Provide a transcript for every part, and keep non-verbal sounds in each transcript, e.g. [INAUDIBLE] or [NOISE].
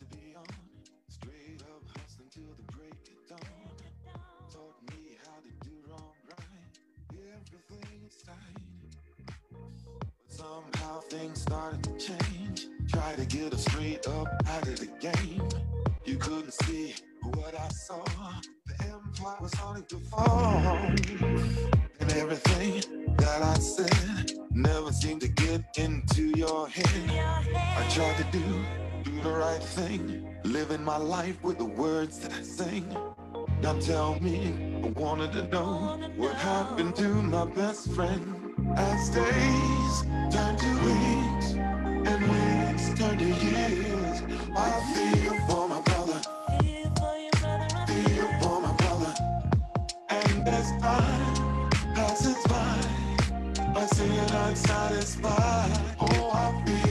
to be on, straight up hustling till the break of dawn. Taught me how to do wrong right, everything inside. But somehow things started to change. Try to get us straight up out of the game. You couldn't see what I saw. The empire was starting to fall. And everything that I said never seemed to get into your head. I tried to do, do the right thing, living my life with the words that I sing. Now tell me, I wanted to know what happened to my best friend. As days turn to weeks and weeks turn to years, I feel for my brother, feel for my brother. And as time passes by, I see it unsatisfied. Oh, I feel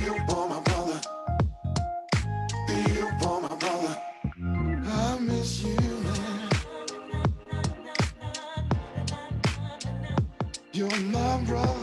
You're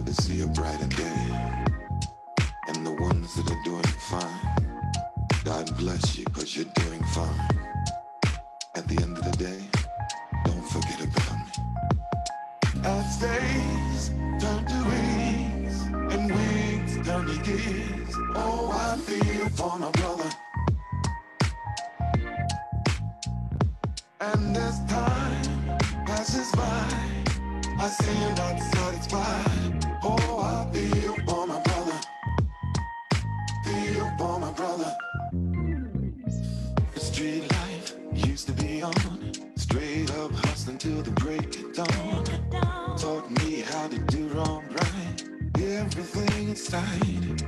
live to see a brighter day. And the ones that are doing fine, God bless you, cause you're doing fine. At the end of the day, don't forget about me. As days turn to weeks, and weeks turn to years, oh, I feel for my brother. And I see you're not satisfied. Oh, I feel for my brother. Feel for my brother. The street life used to be on. Straight up hustling till the break of dawn. Taught me how to do wrong right. Everything inside.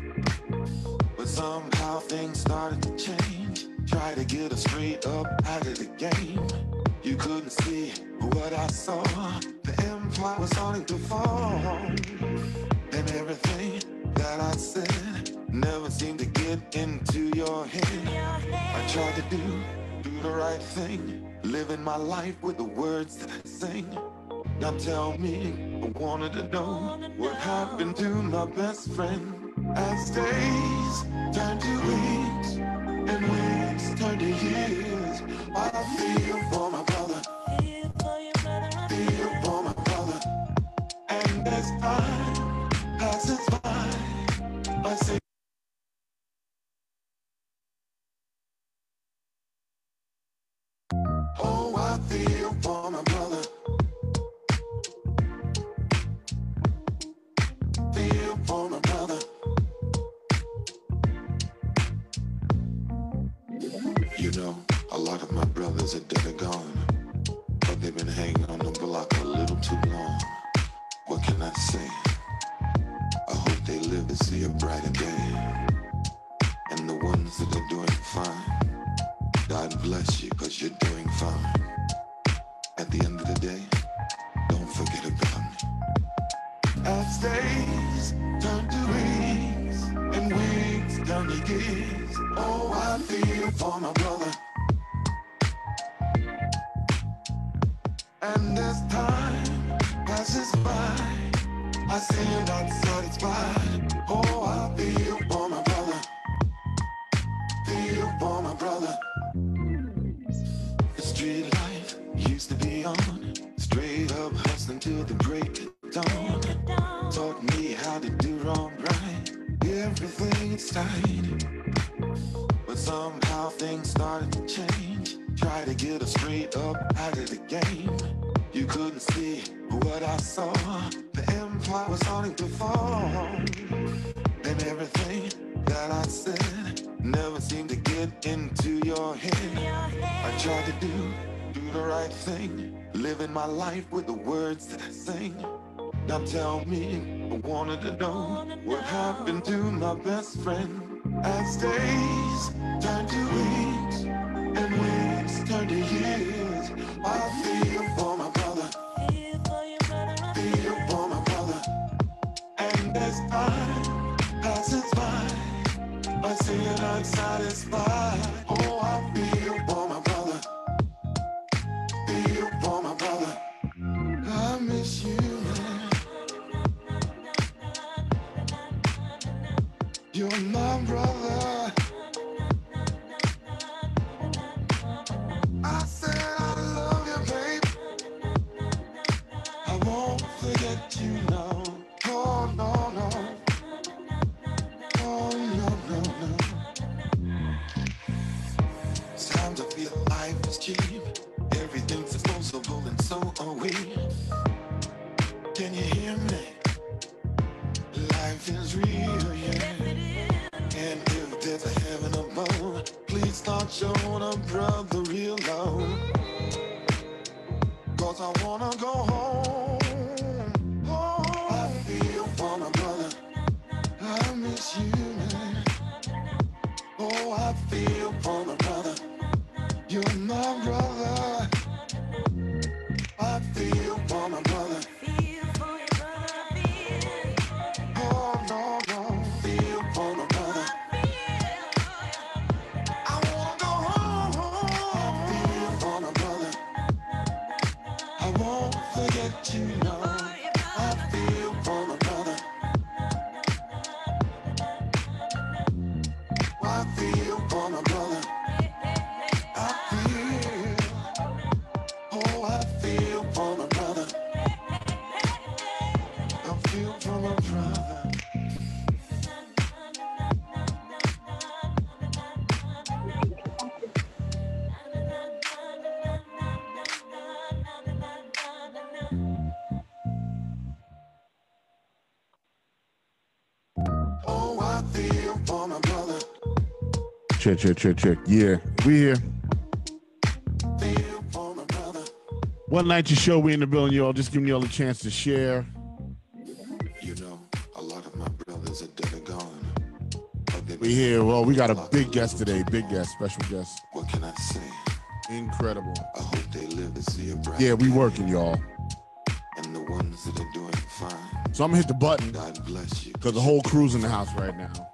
But somehow things started to change. Try to get us straight up out of the game. You couldn't see what I saw. Empire was starting to fall. And everything that I said never seemed to get into your head. I tried to do, do the right thing, living my life with the words that I sing. Now tell me, I wanted to know what happened to my best friend. As days turn to weeks and weeks turn to years, I feel for my Oh, I feel for my brother. feel for my brother. You know, a lot of my brothers are dead or gone, but they've been hanging on the block a little too long. What can I say? Live to see a brighter day. And the ones that are doing fine, God bless you, cause you're doing fine. At the end of the day, don't forget about me. As days turn to weeks, and weeks turn to years, oh, I feel for my brother. And as time passes by, I see you're not satisfied. But somehow things started to change. Try to get us straight up out of the game. You couldn't see what I saw. The empire was starting to fall. And everything that I said never seemed to get into your head. I tried to do, do the right thing. Living my life with the words that I sing. Now tell me, I wanted to know what happened to my best friend. As days turn to weeks and weeks turn to years, I feel for my brother, feel for my brother. And as time passes by, I see it unsatisfied. Oh, I feel You're my brother. A brother real love. Cause I wanna go home. Oh, I feel for my brother. I miss you, man. Oh, I feel for my brother. You're my brother. Check, check, check, check. Yeah, we here. Feel for my brother. One night your show, we in the building, y'all. Just giving y'all a chance to share. You know, a lot of my brothers are dead and gone. We here. Well, we got a big guest today. Big guest, special guest. What can I say? Incredible. I hope they live to see a bright Yeah, we working, y'all. And the ones that are doing fine, So I'm gonna hit the button God bless you. because the whole crew's in the house right now.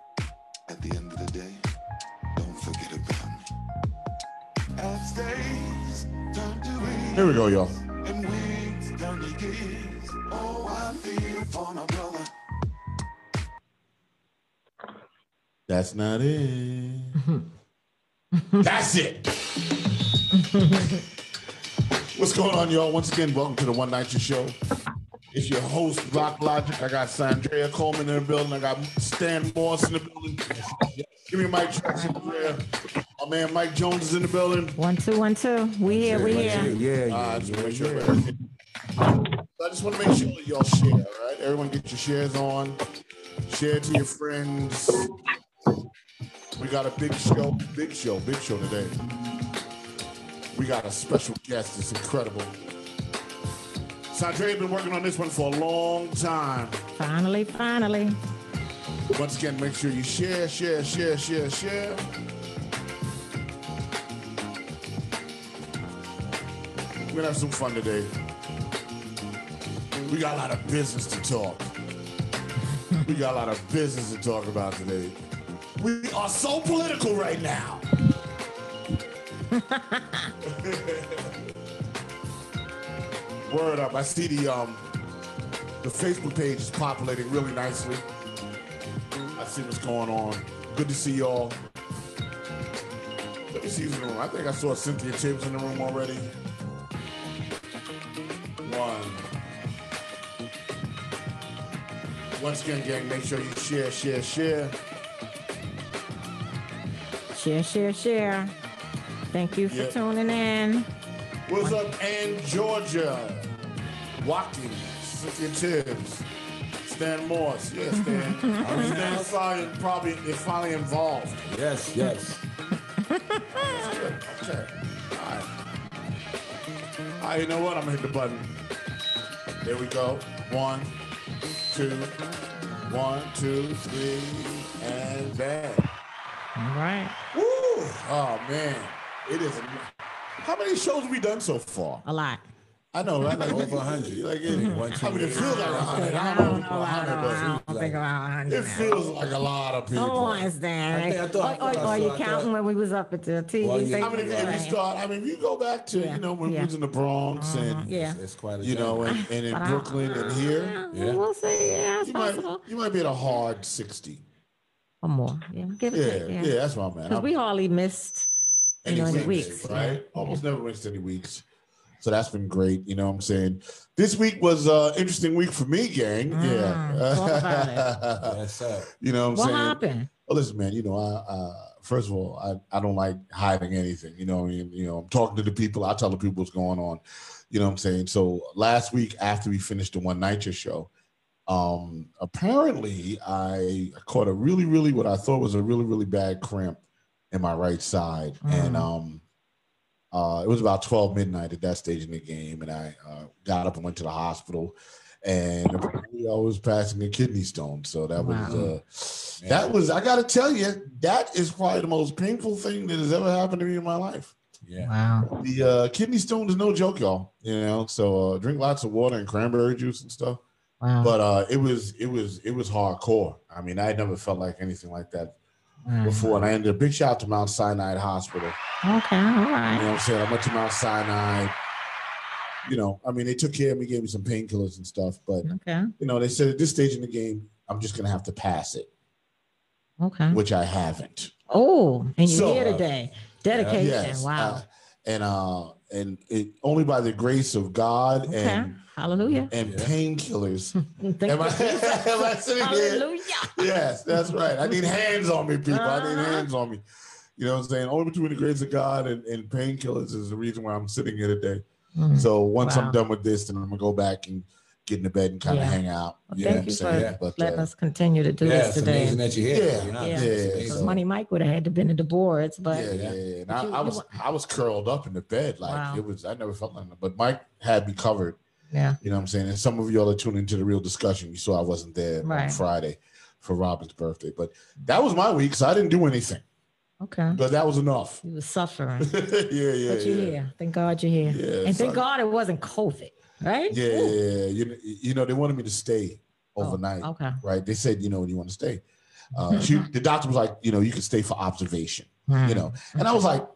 Here we go, y'all. and weeks turn to years, I feel for my brother. That's not it. [LAUGHS] That's it. [LAUGHS] What's going on, y'all? Once again, welcome to the One NYCHA Show. It's your host, Rock Logic. I got Saundrea Coleman in the building. I got Stan Moss in the building. Give me my Tracks in. My man Mike Jones is in the building. One, two, one, two. We here, we here. Yeah, yeah, Uh, I just yeah, want to make sure yeah. I just want to make sure that y'all share, all right? Everyone get your shares on. Share to your friends. We got a big show, big show, big show today. We got a special guest. It's incredible. Sandre been working on this one for a long time. Finally, finally. Once again, make sure you share, share, share, share, share. We're gonna have some fun today. We got a lot of business to talk. We got a lot of business to talk about today. We are so political right now. [LAUGHS] Word up. I see the um the Facebook page is populating really nicely. I see what's going on. Good to see y'all. Let me see who's in the room. I think I saw Cynthia Tibbs in the room already. Once again, gang, make sure you share, share, share. Share, share, share. Thank you for Yeah. tuning in. What's up, Ann Georgia? Watkins, Cynthia Tibbs, Stan Morse. Yeah, [LAUGHS] Stan. Stan finally, probably is finally involved. Yes, yes. That's good. Okay. All right. All right, you know what? I'm gonna hit the button. There we go. One, two, one, two, three, and bang. All right. Woo! Oh man, it is. How many shows have we done so far? A lot. I know, right? Like Over 100. Like it, One, two, I mean, it feels like hundred. I I don't know don't if it's know. a I hundred, don't, but I don't think about hundred. it feels like a lot of people. Come on, Stan. I think- I thought- I or, thought I or, or you I counting thought- when we was up at the TV Well, yeah. I mean, if, if you start, I mean, if you go back to Yeah, you know when we was in the Bronx uh-huh. and Yeah. It's quite a you know and, and in But I- Brooklyn and here, Yeah. We'll see. Yeah, it's you might you might be at a hard sixty. Or more. Yeah, give it Yeah, to yeah, yeah. that's what I'm at. Because we hardly missed, you know, any weeks. right? Almost never missed any weeks. So that's been great. You know what I'm saying? This week was an interesting week for me, gang. Mm, yeah. talk about [LAUGHS] Yes, sir. you know what I'm What saying? happened? Well, listen, man. You know, I uh, first of all, I, I don't like hiding anything. You know, what I mean, you know, I'm talking to the people. I tell the people what's going on. You know what I'm saying? So last week, after we finished the One NYCHA show, um, apparently I caught a really, really what I thought was a really, really bad cramp in my right side, and Mm. um, uh, it was about 12 midnight at that stage in the game, and I uh, got up and went to the hospital. And apparently I was passing a kidney stone, so that was uh, that was I gotta tell you, that is probably the most painful thing that has ever happened to me in my life. Yeah. Wow. The uh, kidney stone is no joke, y'all. You know, so uh, drink lots of water and cranberry juice and stuff. Wow. But uh, it was it was it was hardcore. I mean, I had never felt like anything like that wow. before. And I ended up big shout out to Mount Sinai Hospital. Okay. all right. You know what I'm saying? I went to Mount Sinai. You know, I mean, they took care of me, gave me some painkillers and stuff. But Okay. you know, they said at this stage in the game, I'm just gonna have to pass it, Okay. which I haven't. Oh, and you're So, here uh, today. Dedication. Yes. wow. uh, and uh and it only by the grace of God okay. and Hallelujah. and Yeah. painkillers. [LAUGHS] Am I, [LAUGHS] am I sitting here? Hallelujah. Yes, that's right. I need hands on me, people. I need Uh-huh. hands on me. You know what I'm saying? Only between the grace of God and, and painkillers is the reason why I'm sitting here today. Mm. So once Wow. I'm done with this, then I'm gonna go back and get in the bed and kind of Yeah. hang out. Well, You know what thank I'm you for? Yeah. But letting uh, us continue to do Yeah, this it's today. amazing that you're here. Yeah, you know? Yeah. It's yeah, so- Money Mike would have had to been at the boards, but yeah, yeah, yeah. And I, you- I was wa- I was curled up in the bed. Like Wow. it was I never felt like that. But Mike had me covered. yeah. You know what I'm saying? And some of y'all are tuning into the real discussion. You saw I wasn't there on Friday for Robin's birthday. But that was my week, so I didn't do anything. Okay. But that was enough. You were suffering. [LAUGHS] yeah, yeah. but you're yeah. here. Thank God you're here. Yeah, and thank so- God it wasn't COVID, right? Yeah, yeah, yeah. You, you know, they wanted me to stay Oh, overnight, okay. right? They said, you know, you want to stay. Uh, she, the doctor was like, you know, you can stay for observation, you know. And I was like,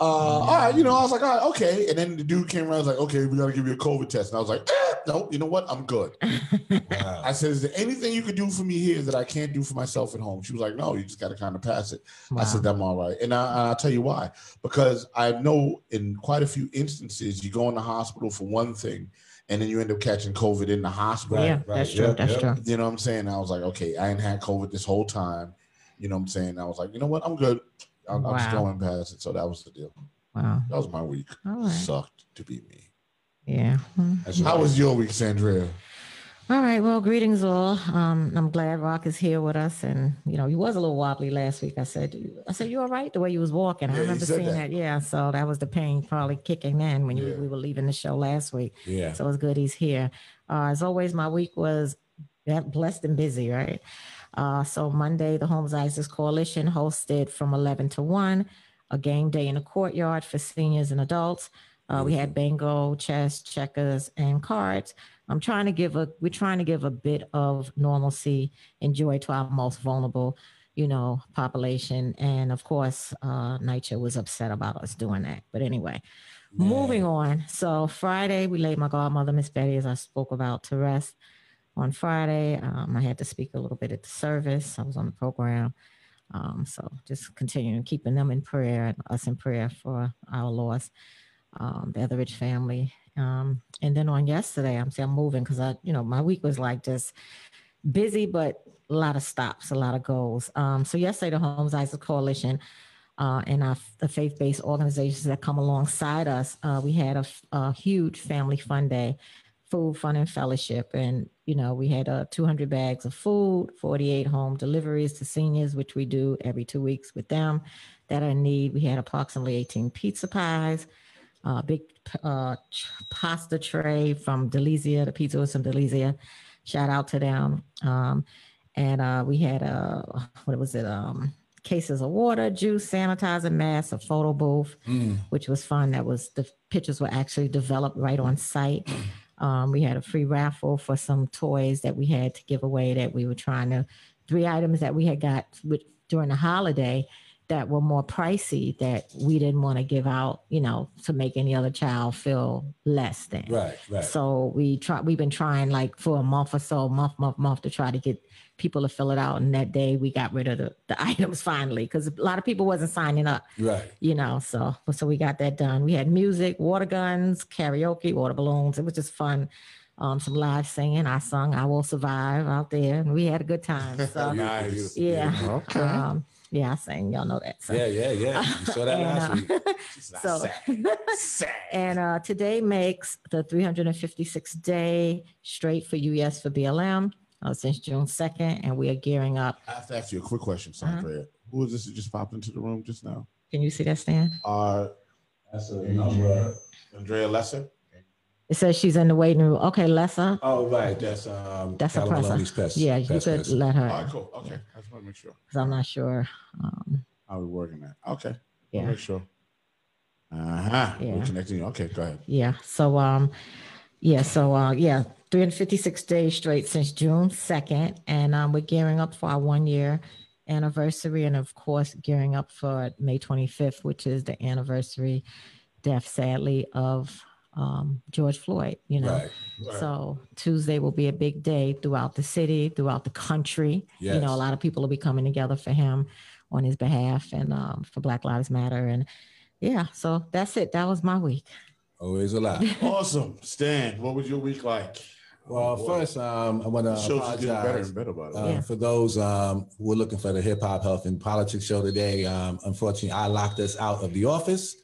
uh, all right, you know, I was like, all right, okay. And then the dude came around, I was like, okay, we got to give you a COVID test. And I was like, eh, no, you know what? I'm good. Wow. I said, is there anything you could do for me here that I can't do for myself at home? She was like, no, you just got to kind of pass it. I said, I'm all right. And, I, I'll tell you why. Because I know in quite a few instances, you go in the hospital for one thing, and then you end up catching COVID in the hospital. yeah, Right, right. that's true. Yep, that's yep. true. You know what I'm saying? I was like, okay, I ain't had COVID this whole time. You know what I'm saying? I was like, you know what? I'm good. I'm, I'm just going past it. So that was the deal. Wow. That was my week. Right. Sucked to be me. Yeah. How was your week, Saundrea? All right. Well, greetings all. Um, I'm glad Rock is here with us, and you know, he was a little wobbly last week. I said, I said, you all right? The way you was walking, Yeah, I remember seeing that. that. Yeah. So that was the pain probably kicking in when you, Yeah. we were leaving the show last week. Yeah. So it's good he's here. Uh, as always, my week was blessed and busy, right? Uh, so Monday, the Holmes Isaacs Coalition hosted from 11 to 1 a game day in the courtyard for seniors and adults. Uh, we had bingo, chess, checkers, and cards. I'm trying to give a we're trying to give a bit of normalcy and joy to our most vulnerable, you know, population. And of course, uh, Nitro was upset about us doing that. But anyway, moving on. So Friday, we laid my godmother, Miss Betty, as I spoke about, to rest. On Friday, um, I had to speak a little bit at the service. I was on the program. Um, so just continuing keeping them in prayer and us in prayer for our loss, um, the Etheridge family. Um, and then on yesterday, I'm I'm moving because I, you know, my week was like just busy, but a lot of stops, a lot of goals. Um, so yesterday, the Holmes Isaacs Coalition uh, and our the faith-based organizations that come alongside us, uh, we had a huge family fun day, food, fun, and fellowship. And you know, we had uh, 200 bags of food, 48 home deliveries to seniors, which we do every two weeks with them that are in need. We had approximately 18 pizza pies, a big uh, pasta tray from Delizia. The pizza was from Delizia. Shout out to them. Um, and uh, we had uh, what was it? Um, cases of water, juice, sanitizer, masks, a photo booth, Mm. which was fun. That was the pictures were actually developed right on site. Um, we had a free raffle for some toys that we had to give away that we were trying to three items that we had got with, during the holiday that were more pricey that we didn't want to give out, you know, to make any other child feel less than. Right. Right. So we try. We've been trying like for a month or so, month, month, month, to try to get people to fill it out. And that day we got rid of the, the [LAUGHS] items finally because a lot of people wasn't signing up. right. You know, so so we got that done. We had music, water guns, karaoke, water balloons. It was just fun. Um, some live singing. I sung "I Will Survive" out there, and we had a good time. So [LAUGHS] Nice. yeah, Okay. um, yeah, I sang. Y'all know that. So. Yeah. Yeah. Yeah. You saw that last And, week. uh, [LAUGHS] She's not so [LAUGHS] sad. and uh, today makes the 356th day straight for US for BLM uh, since June 2nd, and we are gearing up. I have to ask you a quick question, Uh-huh. Sandra. Who is this that just popped into the room just now? Can you see that, Stan? Uh, That's a number. Andrea Lesser. It says she's in the waiting room. Okay, Lessa. Oh, right. That's um. That's a Callum presser. Maloney's Yeah, you could person. let her All right, cool. Okay, I just want to make sure because I'm not sure. Um, how we working that. Okay, Yeah. I'll make sure. Uh huh. Yeah. We're connecting. you. Okay, go ahead. yeah. So um, yeah. So uh, yeah, 356 days straight since June 2nd, and um, we're gearing up for our one year anniversary, and of course, gearing up for May 25th, which is the anniversary death, sadly, of um, George Floyd. You know. Right. So Tuesday will be a big day throughout the city, throughout the country. You know, a lot of people will be coming together for him on his behalf and um, for Black Lives Matter. And yeah, so that's it. That was my week. Always a lot. [LAUGHS] Awesome, Stan. What was your week like? Well, Oh, first, um, I want to the show's just getting better and better about it. uh, Yeah. for those um, who are looking for the hip hop health and politics show today. Um, unfortunately, I locked us out of the office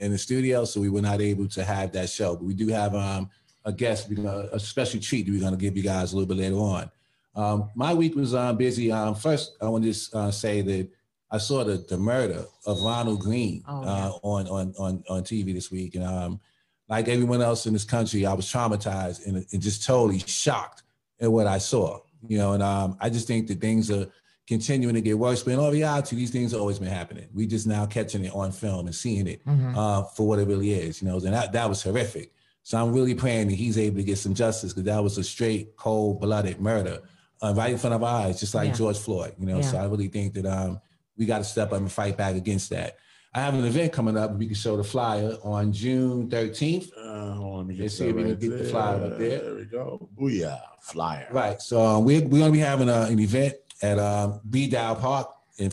in the studio, so we were not able to have that show. But we do have um, a guest, a special treat that we're going to give you guys a little bit later on. Um, my week was um, busy. Um, first, I want to just uh, say that I saw the, the murder of Ronald Greene Oh, uh, on, on on on TV this week, and um, like everyone else in this country, I was traumatized and, and just totally shocked at what I saw. You know, and um, I just think that things are continuing to get worse. But in all reality, these things have always been happening. We just now catching it on film and seeing it Mhm. uh, for what it really is. You know, and that that was horrific. So I'm really praying that he's able to get some justice because that was a straight, cold-blooded murder uh, right in front of our eyes, just like Yeah. George Floyd. You know, so I really think that um, we got to step up and fight back against that. I have an event coming up. We can show the flyer on June 13th. Uh, hold on, let me get Let's see if we can right get the flyer up there. There we go. Booyah, flyer. Right. So um, we're, we're going to be having a, an event at um, B Dow Park,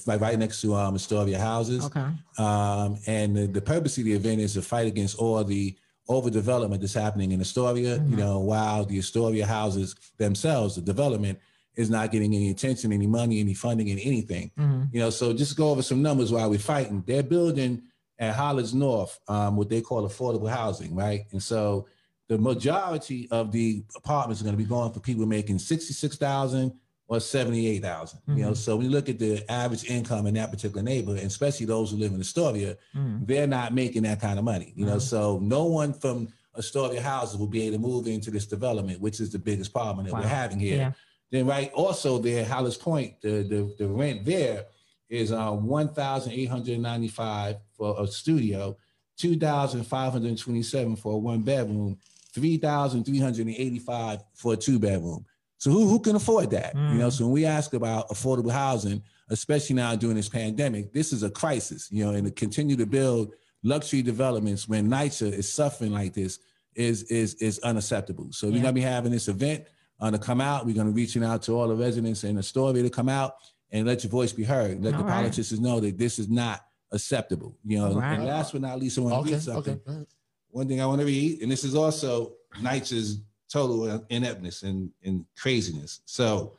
like right next to um, Astoria Houses. Okay. Um, and the, the purpose of the event is to fight against all the overdevelopment that's happening in Astoria. You Mhm. know, while the Astoria houses themselves, the development is not getting any attention, any money, any funding, and anything. Mhm. You know, so just go over some numbers while we're fighting. They're building at Hollis North um, what they call affordable housing, right? And so the majority of the apartments are going to be going for people making sixty-six thousand or seventy-eight thousand. You know, Mhm. so when you look at the average income in that particular neighborhood, and especially those who live in Astoria, Mm. they're not making that kind of money. You know, Mhm. so no one from Astoria houses will be able to move into this development, which is the biggest problem that Wow. we're having here. Yeah. Then right, also there, Hallets Point, the the, the rent there is uh, one thousand eight hundred ninety five for a studio, two thousand five hundred twenty seven for a one bedroom, three thousand three hundred eighty five for a two bedroom. So who who can afford that? You know, Mm. so when we ask about affordable housing, especially now during this pandemic, this is a crisis. You know, and to continue to build luxury developments when NYCHA is suffering like this is is is unacceptable. So we're gonna be having this event uh, to come out. We're gonna be reaching out to all the residents in Astoria to come out and let your voice be heard. Let All the right. politicians know that this is not acceptable. You know, All right. and last but not least, I want to Okay, read something. okay. One thing I want to read, and this is also NYCHA's total ineptness and, and craziness. So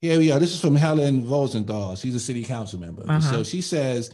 here we are. This is from Helen Rosenthal. She's a city council member. Uh-huh. So she says,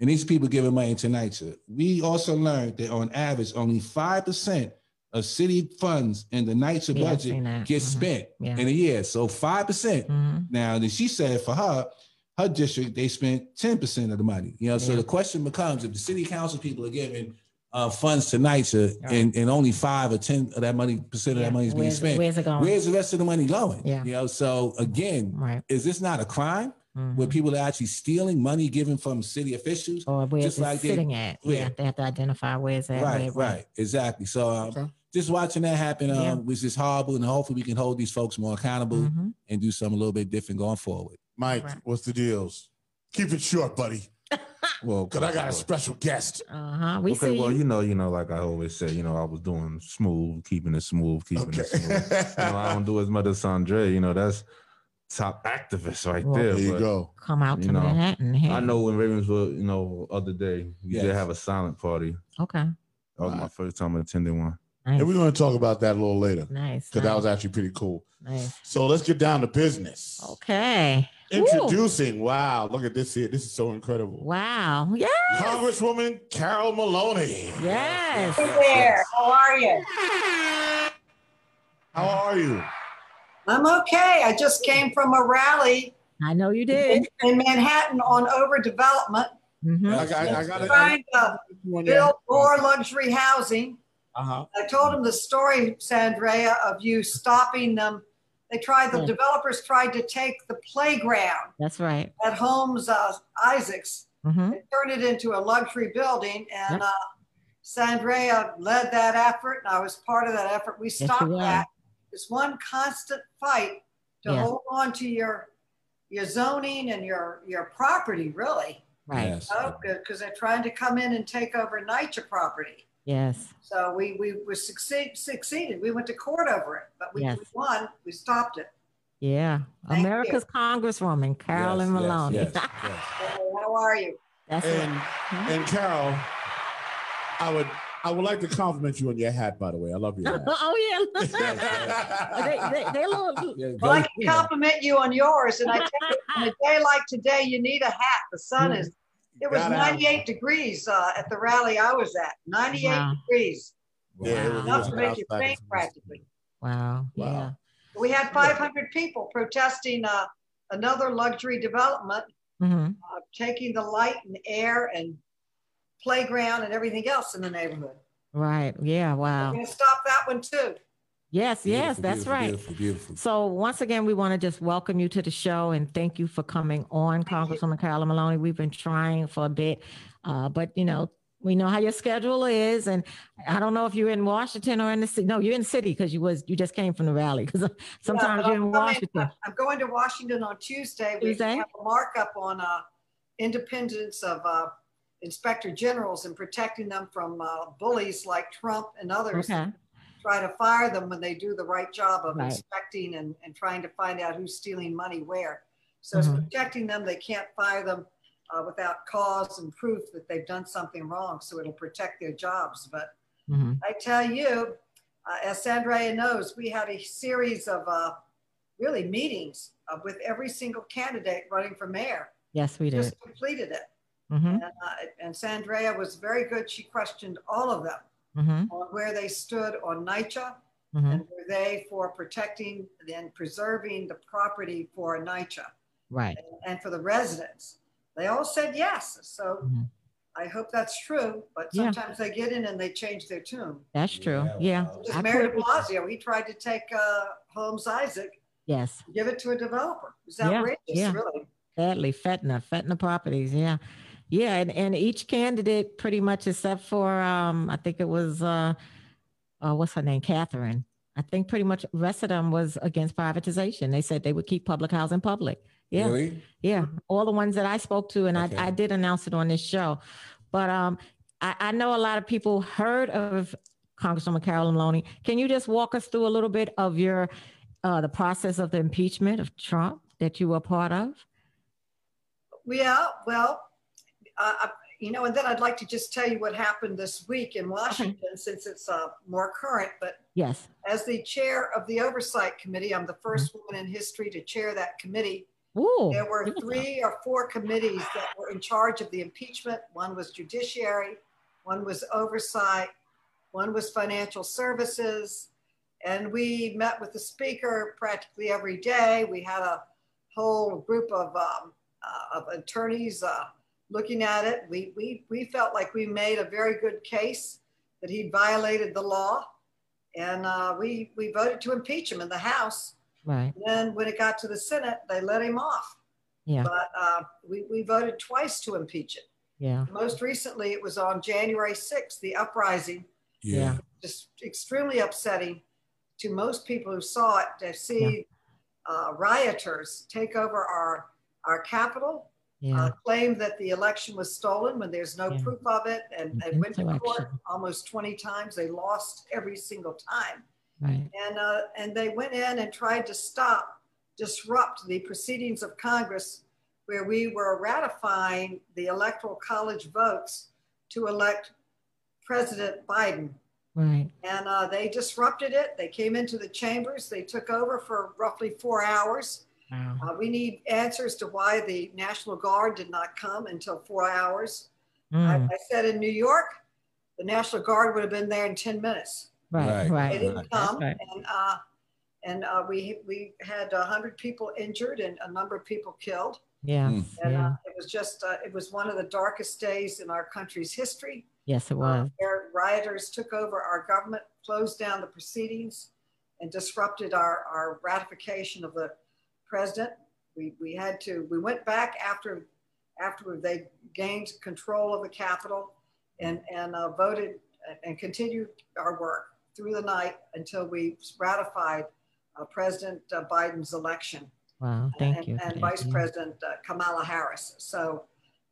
and these people giving money to NYCHA. We also learned that on average, only 5% of city funds in the NYCHA Yeah, budget get Mhm. spent Yeah. in a year. So 5%. Mhm. Now, then she said for her, her district, they spent 10% of the money. You know, so the question becomes if the city council people are giving uh, funds to NYCHA Right. and, and only five or 10 of that money, percent of Yeah. that money is being Where's, spent, where's it going? where's the rest of the money going? Yeah. You know, so again, right. is this not a crime where Mhm. people are actually stealing money given from city officials? Or where's just it like they- sitting at? where? Yeah, they have to identify where's that. Right, where- right, exactly. So um, Okay. just watching that happen um, Yeah. was just horrible, and hopefully we can hold these folks more accountable Mhm. and do something a little bit different going forward. Mike, Right. what's the deals? Keep it short, buddy, Well, because I got a special guest. Uh-huh. We okay, see well, you. you know, you know, like I always say, you know, I was doing smooth, keeping it smooth, keeping Okay. it smooth. You know, I don't do as much as Sandre. You know, that's top activist right Well, there. There you but go. Come out you to know, Manhattan. I know when Ravenswood, you know, other day we Yes. did have a silent party. Okay. That was my first time attending one. Nice. And we're going to talk about that a little later nice. because that was actually pretty cool. nice. So let's get down to business. Okay. Woo. Introducing, wow, look at this here. This is so incredible. Wow. Yeah. Congresswoman Carol Maloney. Yes. Hey there. How are you? How are you? I'm okay. I just came from a rally I know you did. in Manhattan on overdevelopment, Mhm. I got, I got trying to build more luxury housing. Uh-huh. I told him the story, Saundrea, of you stopping them. They tried, the Yeah. developers tried to take the playground That's right. at Holmes uh, Isaacs hmm and turn it into a luxury building. And Yep. uh, Saundrea led that effort, and I was part of that effort. We stopped were. that. It's one constant fight to Yeah. hold on to your your zoning and your your property, really, Right. Yes. because they're trying to come in and take over NYCHA property. Yes. So we we were succeed, succeeded. We went to court over it, but we, Yes. we won. We stopped it. Yeah. Thank America's Congresswoman, Carolyn Yes, yes, Maloney. yes, yes. [LAUGHS] Hey, how are you? That's And it. and Carol, I would I would like to compliment you on your hat, by the way. I love your hat. [LAUGHS] oh yeah. [LAUGHS] they, they, they little, Yeah, Well, I can compliment you on yours, and I tell you, on a day like today, you need a hat. The sun hmm. is. It was Gotta have- 98 degrees uh, at the rally I was at. 98 Wow. degrees. Yeah, it was- it Enough to make you faint practically. wow. Wow. Yeah. We had 500 people protesting uh, another luxury development, hmm uh, taking the light and air and playground and everything else in the neighborhood. Right. Yeah. Wow. We're going to stop that one too. Yes. Yes. That's beautiful, right. Beautiful, beautiful. So once again, we want to just welcome you to the show and thank you for coming on, Congresswoman Carolyn Maloney. We've been trying for a bit, uh, but you know, we know how your schedule is, and I don't know if you're in Washington or in the city. No, you're in the city because you was you just came from the rally. Because [LAUGHS] sometimes but you're I'm in coming- Washington. I'm going to Washington on Tuesday. We Tuesday? have a markup on uh, independence of uh, inspector generals and protecting them from uh, bullies like Trump and others. Okay. Try to fire them when they do the right job of Right. inspecting and, and trying to find out who's stealing money where. So it's Mhm. protecting them. They can't fire them uh, without cause and proof that they've done something wrong. So it'll protect their jobs. But hmm I tell you, uh, as Sandra knows, we had a series of uh, really meetings uh, with every single candidate running for mayor. Yes, we did. Just completed it. hmm And, uh, and Sandra was very good. She questioned all of them. Mhm, on where they stood on NYCHA mhm. and were they for protecting and preserving the property for NYCHA Right. and for the residents? They all said yes. So Mhm. I hope that's true, but Yeah. sometimes they get in and they change their tune. That's true. Yeah, Yeah. well, Just I Mayor de Blasio, he tried to take uh, Holmes Isaac, Yes. give it to a developer. It's Yeah, outrageous, yeah. really. Sadly, Fetner, Fetner Properties. Yeah. Yeah. And, and each candidate, pretty much, except for, um, I think it was, uh, uh, what's her name? Catherine. I think pretty much rest of them was against privatization. They said they would keep public housing public. Yeah. Really? Yeah, all the ones that I spoke to, and Okay. I, I did announce it on this show. But um, I, I know a lot of people heard of Congresswoman Carolyn Maloney. Can you just walk us through a little bit of your uh, the process of the impeachment of Trump that you were part of? Yeah, well, uh, you know, and then I'd like to just tell you what happened this week in Washington since it's uh, more current. But Yes. as the chair of the Oversight Committee, I'm the 1st woman in history to chair that committee. Ooh. There were give us a- three or four committees that were in charge of the impeachment. One was judiciary, one was oversight, one was financial services. And we met with the speaker practically every day. We had a whole group of, um, uh, of attorneys uh, looking at it. We, we, we felt like we made a very good case that he violated the law. And uh, we, we voted to impeach him in the House. Right. Then when it got to the Senate, they let him off. Yeah. But uh, we, we voted twice to impeach it. Yeah. Most recently, it was on January 6th, the uprising, Yeah. just extremely upsetting to most people who saw it to see uh, rioters take over our, our capital, Yeah. uh, claim that the election was stolen when there's no Yeah. proof of it, and, and went to court almost 20 times. They lost every single time Right. and uh, and they went in and tried to stop, disrupt the proceedings of Congress, where we were ratifying the electoral college votes to elect President Biden. Right. And uh, they disrupted it. They came into the chambers. They took over for roughly four hours. Wow. Uh, we need answers to why the National Guard did not come until four hours. I, Mm, I said in New York, the National Guard would have been there in 10 minutes. right. Right. Right. They didn't come, Right. and uh, and uh, we we had a hundred people injured and a number of people killed. Yeah. Mm. And Yeah. uh, it was just uh, it was one of the darkest days in our country's history. Yes, it Uh, was. where rioters took over our government, closed down the proceedings, and disrupted our our ratification of the president. We we had to we went back after after they gained control of the Capitol and and uh, voted and continued our work through the night until we ratified uh, President uh, Biden's election Wow. Thank and, you. for and that. Vice Yeah. President uh, Kamala Harris. So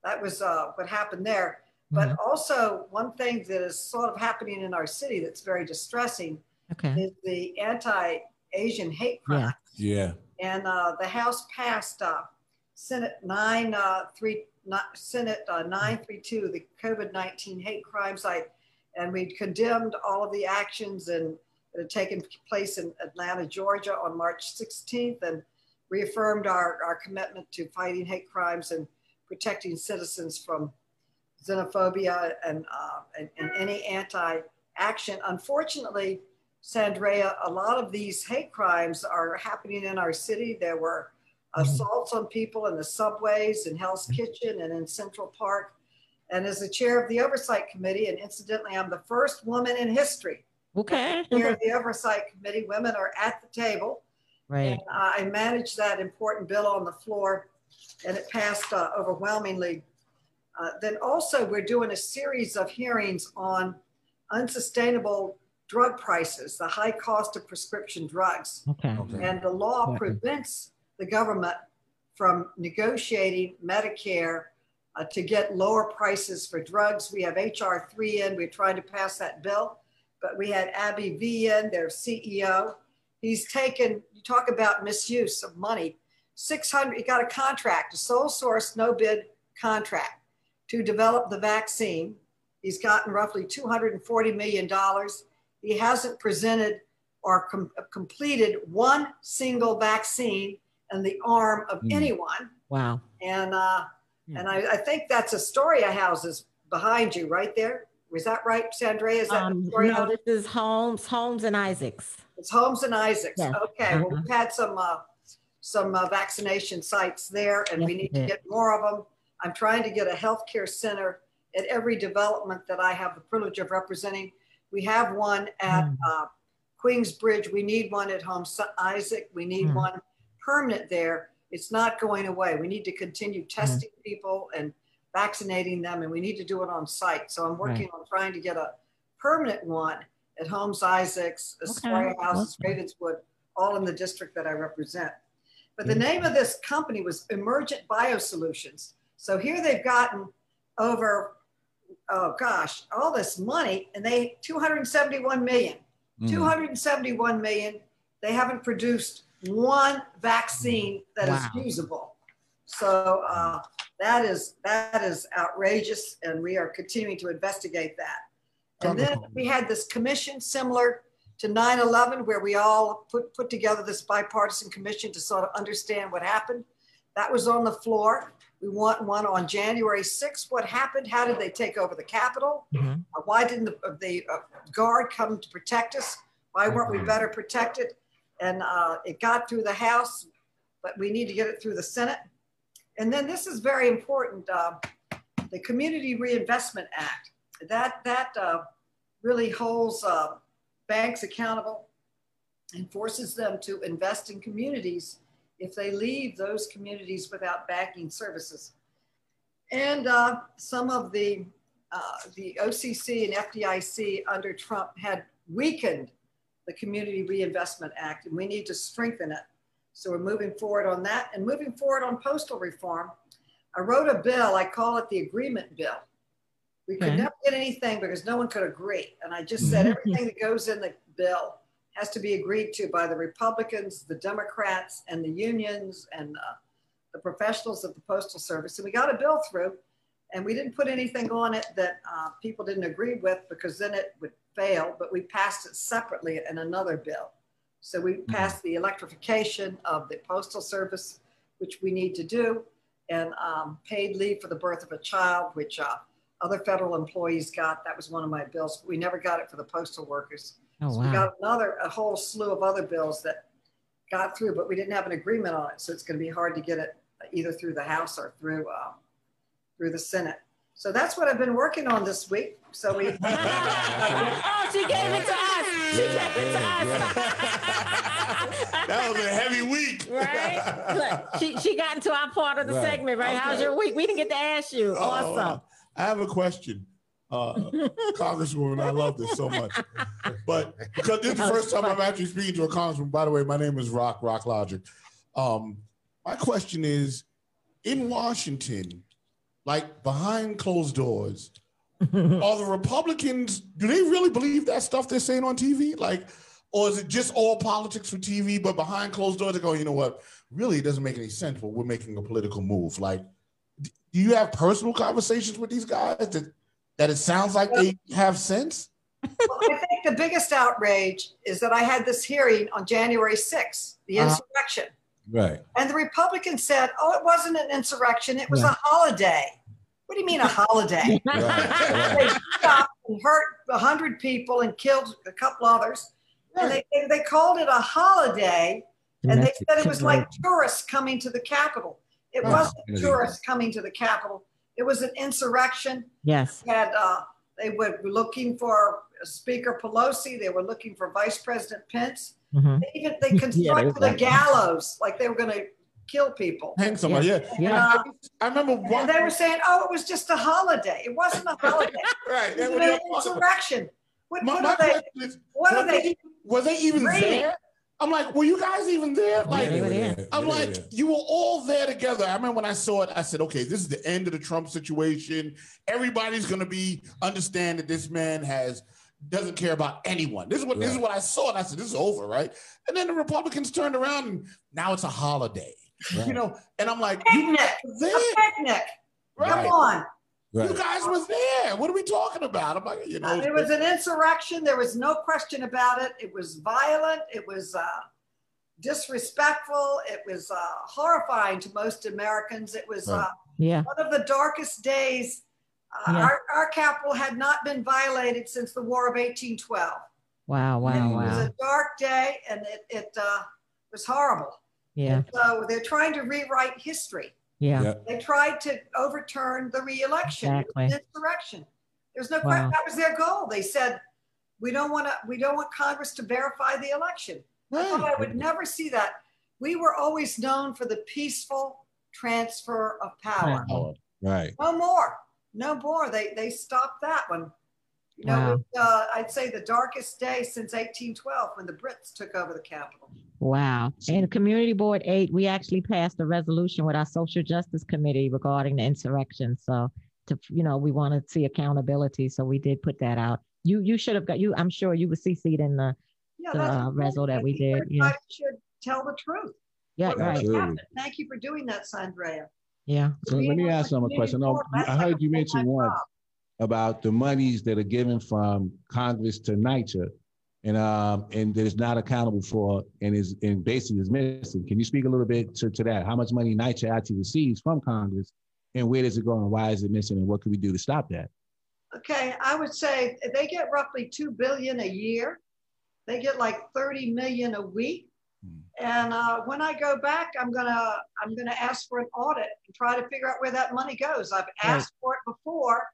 that was uh, what happened there. But Mhm. also, one thing that is sort of happening in our city that's very distressing Okay. is the anti Asian hate crime. Yeah. Yeah. And uh, the House passed uh, Senate 9 uh, 3, not, Senate uh, 932, the COVID 19 hate crimes. I, and we condemned all of the actions and that had taken place in Atlanta, Georgia on March 16th and reaffirmed our, our commitment to fighting hate crimes and protecting citizens from xenophobia and, uh, and, and any anti action. Unfortunately, Saundrea, a lot of these hate crimes are happening in our city. There were assaults on people in the subways, in Hell's Kitchen, and in Central Park. And as the chair of the Oversight Committee, and incidentally, I'm the first woman in history Okay. chair of the Oversight Committee. Women are at the table. Right. And uh, I managed that important bill on the floor, and it passed uh, overwhelmingly. Uh, then also, we're doing a series of hearings on unsustainable drug prices, the high cost of prescription drugs. Okay. Okay. And the law Okay. prevents the government from negotiating Medicare uh, to get lower prices for drugs. We have HR 3 in, we're trying to pass that bill, but we had AbbVie in, their CEO. He's taken, you talk about misuse of money, 600, he got a contract, a sole source, no bid contract to develop the vaccine. He's gotten roughly $240 million. He hasn't presented or com- completed one single vaccine in the arm of Mm. anyone. Wow. And uh, Yeah. and I, I think that's Astoria houses behind you, right there. Was that right, Sandra? Is that Um, Victoria? no, this is Holmes, Holmes and Isaacs. It's Holmes and Isaacs. Yes. Okay, well, Uh-huh. we've had some, uh, some uh, vaccination sites there and we need to get more of them. I'm trying to get a healthcare center at every development that I have the privilege of representing. We have one at Mm. uh, Queensbridge. We need one at Holmes Isaac. We need Mm. one permanent there. It's not going away. We need to continue Mm. testing people and vaccinating them and we need to do it on site. So I'm working on trying to get a permanent one at Holmes Isaacs, Astoria Houses, Okay. Ravenswood, all in the district that I represent. But the Mm. name of this company was Emergent Biosolutions. So here they've gotten over, oh gosh, all this money and they 271 million. Mm. 271 million. They haven't produced one vaccine that is Wow. usable. So uh, that is that is outrageous, and we are continuing to investigate that. And then we had this commission similar to 9/11, where we all put put together this bipartisan commission to sort of understand what happened. That was on the floor. We want one on January 6th. What happened? How did they take over the Capitol? Mhm. Uh, Why didn't the, the uh, guard come to protect us? Why weren't we better protected? And uh, it got through the House, but we need to get it through the Senate. And then this is very important, uh, the Community Reinvestment Act. That, that uh, really holds uh, banks accountable and forces them to invest in communities if they leave those communities without banking services. And uh, some of the, uh, the OCC and FDIC under Trump had weakened the Community Reinvestment Act, and we need to strengthen it. So we're moving forward on that and moving forward on postal reform. I wrote a bill, I call it the agreement bill. We could Okay. never get anything because no one could agree. And I just said everything that goes in the bill has to be agreed to by the Republicans, the Democrats, and the unions and uh, the professionals of the Postal Service. And we got a bill through, and we didn't put anything on it that uh, people didn't agree with because then it would fail, but we passed it separately in another bill. So we passed the electrification of the Postal Service, which we need to do, and um, paid leave for the birth of a child, which uh, other federal employees got. That was one of my bills. We never got it for the postal workers. Oh, So we got another, a whole slew of other bills that got through, but we didn't have an agreement on it. So it's going to be hard to get it either through the House or through, uh, through the Senate. So that's what I've been working on this week. So we, [LAUGHS] [LAUGHS] oh, she gave it to us. She gave it to us. that was a heavy week. [LAUGHS] right? Look, she, she got into our part of the Right. segment, right? How's your week? We didn't get to ask you. Oh, Awesome. I have a question. Uh, [LAUGHS] Congresswoman, I love this so much. [LAUGHS] But because this is the first time I'm actually speaking to a congressman, by the way, my name is Rock, Rock Logic. Um, my question is in Washington, like behind closed doors, [LAUGHS] are the Republicans, do they really believe that stuff they're saying on TV? Like, or is it just all politics for TV, but behind closed doors, they go, you know what? Really, it doesn't make any sense, but we're making a political move. Like, do you have personal conversations with these guys that, that it sounds like they have sense? Well, I think the biggest outrage is that I had this hearing on January 6th, the Uh-huh. insurrection. Right. And the Republicans said, oh, it wasn't an insurrection, it was Yeah. a holiday. What do you mean a holiday? [LAUGHS] Right. they right. shot and hurt 100 people and killed a couple others. And they, they, they called it a holiday and they said it was like tourists coming to the Capitol. It wasn't tourists coming to the Capitol. It was an insurrection. yes. Had uh, they were looking for Speaker Pelosi. They were looking for Vice President Pence. Mhm. They even they [LAUGHS] Yeah, they constructed were- a gallows like they were going to kill people. Hang somebody, yeah. Yeah. Uh, I remember one. and they were saying, "Oh, it was just a holiday. It wasn't a [LAUGHS] holiday. right. It was an were talking about. insurrection." What, My, what my are they? is, What were are they? Were they even Reading. there? I'm like, were you guys even there? Like, they were there. I'm Yeah, like, yeah. you were all there together. I remember when I saw it, I said, okay, this is the end of the Trump situation. Everybody's gonna be understand that this man has doesn't care about anyone. This is what this is what I saw, and I said, this is over, right? And then the Republicans turned around and now it's a holiday. Right. You know, and I'm like, you Picnic. were A there, picnic. Come right? You guys was there. What are we talking about? I'm like, you know, it was an insurrection. There was no question about it. It was violent. It was uh, disrespectful. It was uh, horrifying to most Americans. It was uh, Yeah. one of the darkest days Uh, Yeah. our, our capital had not been violated since the War of 1812. Wow, wow, And It was a dark day and it, it uh, was horrible. Yeah, So they're trying to rewrite history. Yeah, Yeah. They tried to overturn the re-election, It was Exactly. insurrection. There's no Wow. question that was their goal. They said, we don't want to, we don't want Congress to verify the election. I thought I would never see that. We were always known for the peaceful transfer of power. Right. No more, no more. They they stopped that one. You know, Wow. it, uh, I'd say the darkest day since 1812 when the Brits took over the capital. Wow. And Community Board Eight, we actually passed a resolution with our Social Justice Committee regarding the insurrection. So to, you know, we want to see accountability. So we did put that out. You, you should have got, you, I'm sure you were CC'd in the, Yeah, The, that's uh, important. resol that we think did, yeah. Everybody should tell the truth. yeah, What right. really Absolutely. happened. Thank you for doing that, Saundrea. Yeah. So let me ask them a question. No, I heard you mention one about the monies that are given from Congress to NYCHA and um and that is not accountable for and is and basically is missing. Can you speak a little bit to, to that? How much money NYCHA actually receives from Congress and where does it go and why is it missing and what can we do to stop that? Okay, I would say they get roughly two billion a year. They get like 30 million a week. Hmm. And uh, when I go back, I'm gonna I'm gonna ask for an audit and try to figure out where that money goes. I've asked for it before,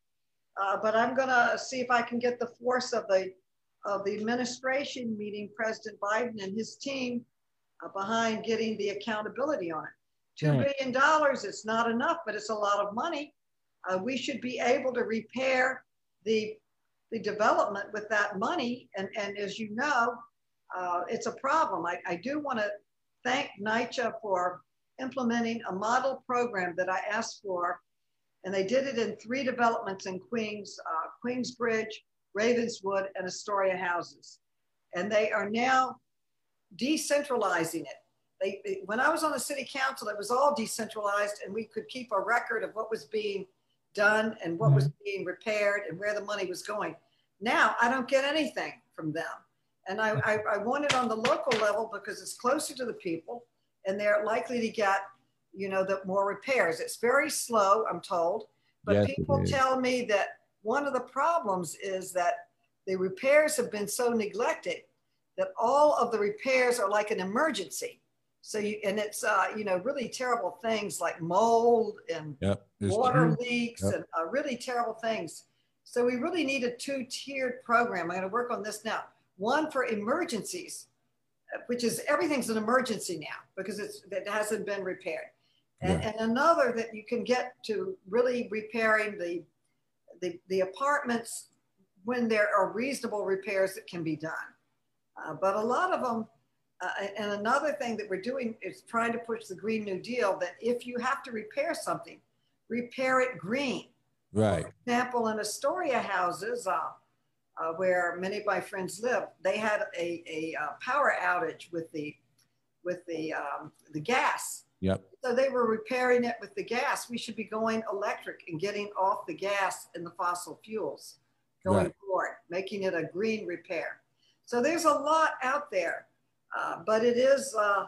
uh, but I'm gonna see if I can get the force of the of the administration meeting President Biden and his team uh, behind getting the accountability on it. Two Right. billion dollars, it's not enough, but it's a lot of money. Uh, we should be able to repair the the development with that money. And, and as you know, uh, it's a problem. I, I do want to thank NYCHA for implementing a model program that I asked for. And they did it in three developments in Queens, uh, Queensbridge, Ravenswood, and Astoria houses. And they are now decentralizing it. They, they- when I was on the city council, it was all decentralized and we could keep a record of what was being done and what was mm-hmm. being repaired and where the money was going. Now I don't get anything from them. And I, I, I want it on the local level because it's closer to the people and they're likely to get, you know, the more repairs. It's very slow, I'm told. But Yes, people tell me that one of the problems is that the repairs have been so neglected that all of the repairs are like an emergency. So you, and it's, uh, you know, really terrible things like mold and Yep. Water true. leaks Yep. and uh, really terrible things. So we really need a two-tiered program. I'm going to work on this now. One for emergencies, which is everything's an emergency now because it's it hasn't been repaired, and, and another that you can get to really repairing the the, the apartments when there are reasonable repairs that can be done. Uh, but a lot of them, uh, and another thing that we're doing is trying to push the Green New Deal that if you have to repair something, repair it green. Right. For example, in Astoria houses, uh, uh, where many of my friends live, they had a, a uh, power outage with the with the um, the gas. Yep. So they were repairing it with the gas. We should be going electric and getting off the gas and the fossil fuels going Right. forward, making it a green repair. So there's a lot out there, uh, but it is uh,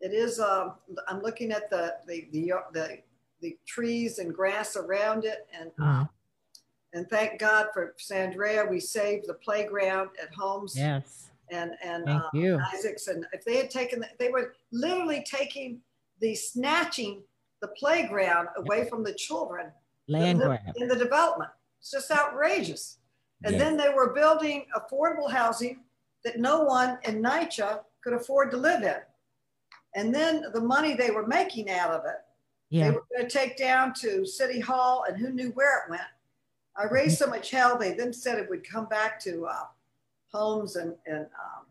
it is. Uh, I'm looking at the the the the, the trees and grass around it, and uh, Mhm. and thank God for Saundrea. We saved the playground at Holmes Yes. and and Thank uh, you. Isaacs. And if they had taken, they were literally taking the snatching the playground away from the children Land grab. in the development. It's just outrageous. And then they were building affordable housing that no one in NYCHA could afford to live in. And then the money they were making out of it, they were going to take down to City Hall, and who knew where it went. I raised so much hell, they then said it would come back to uh, Holmes and, and, um,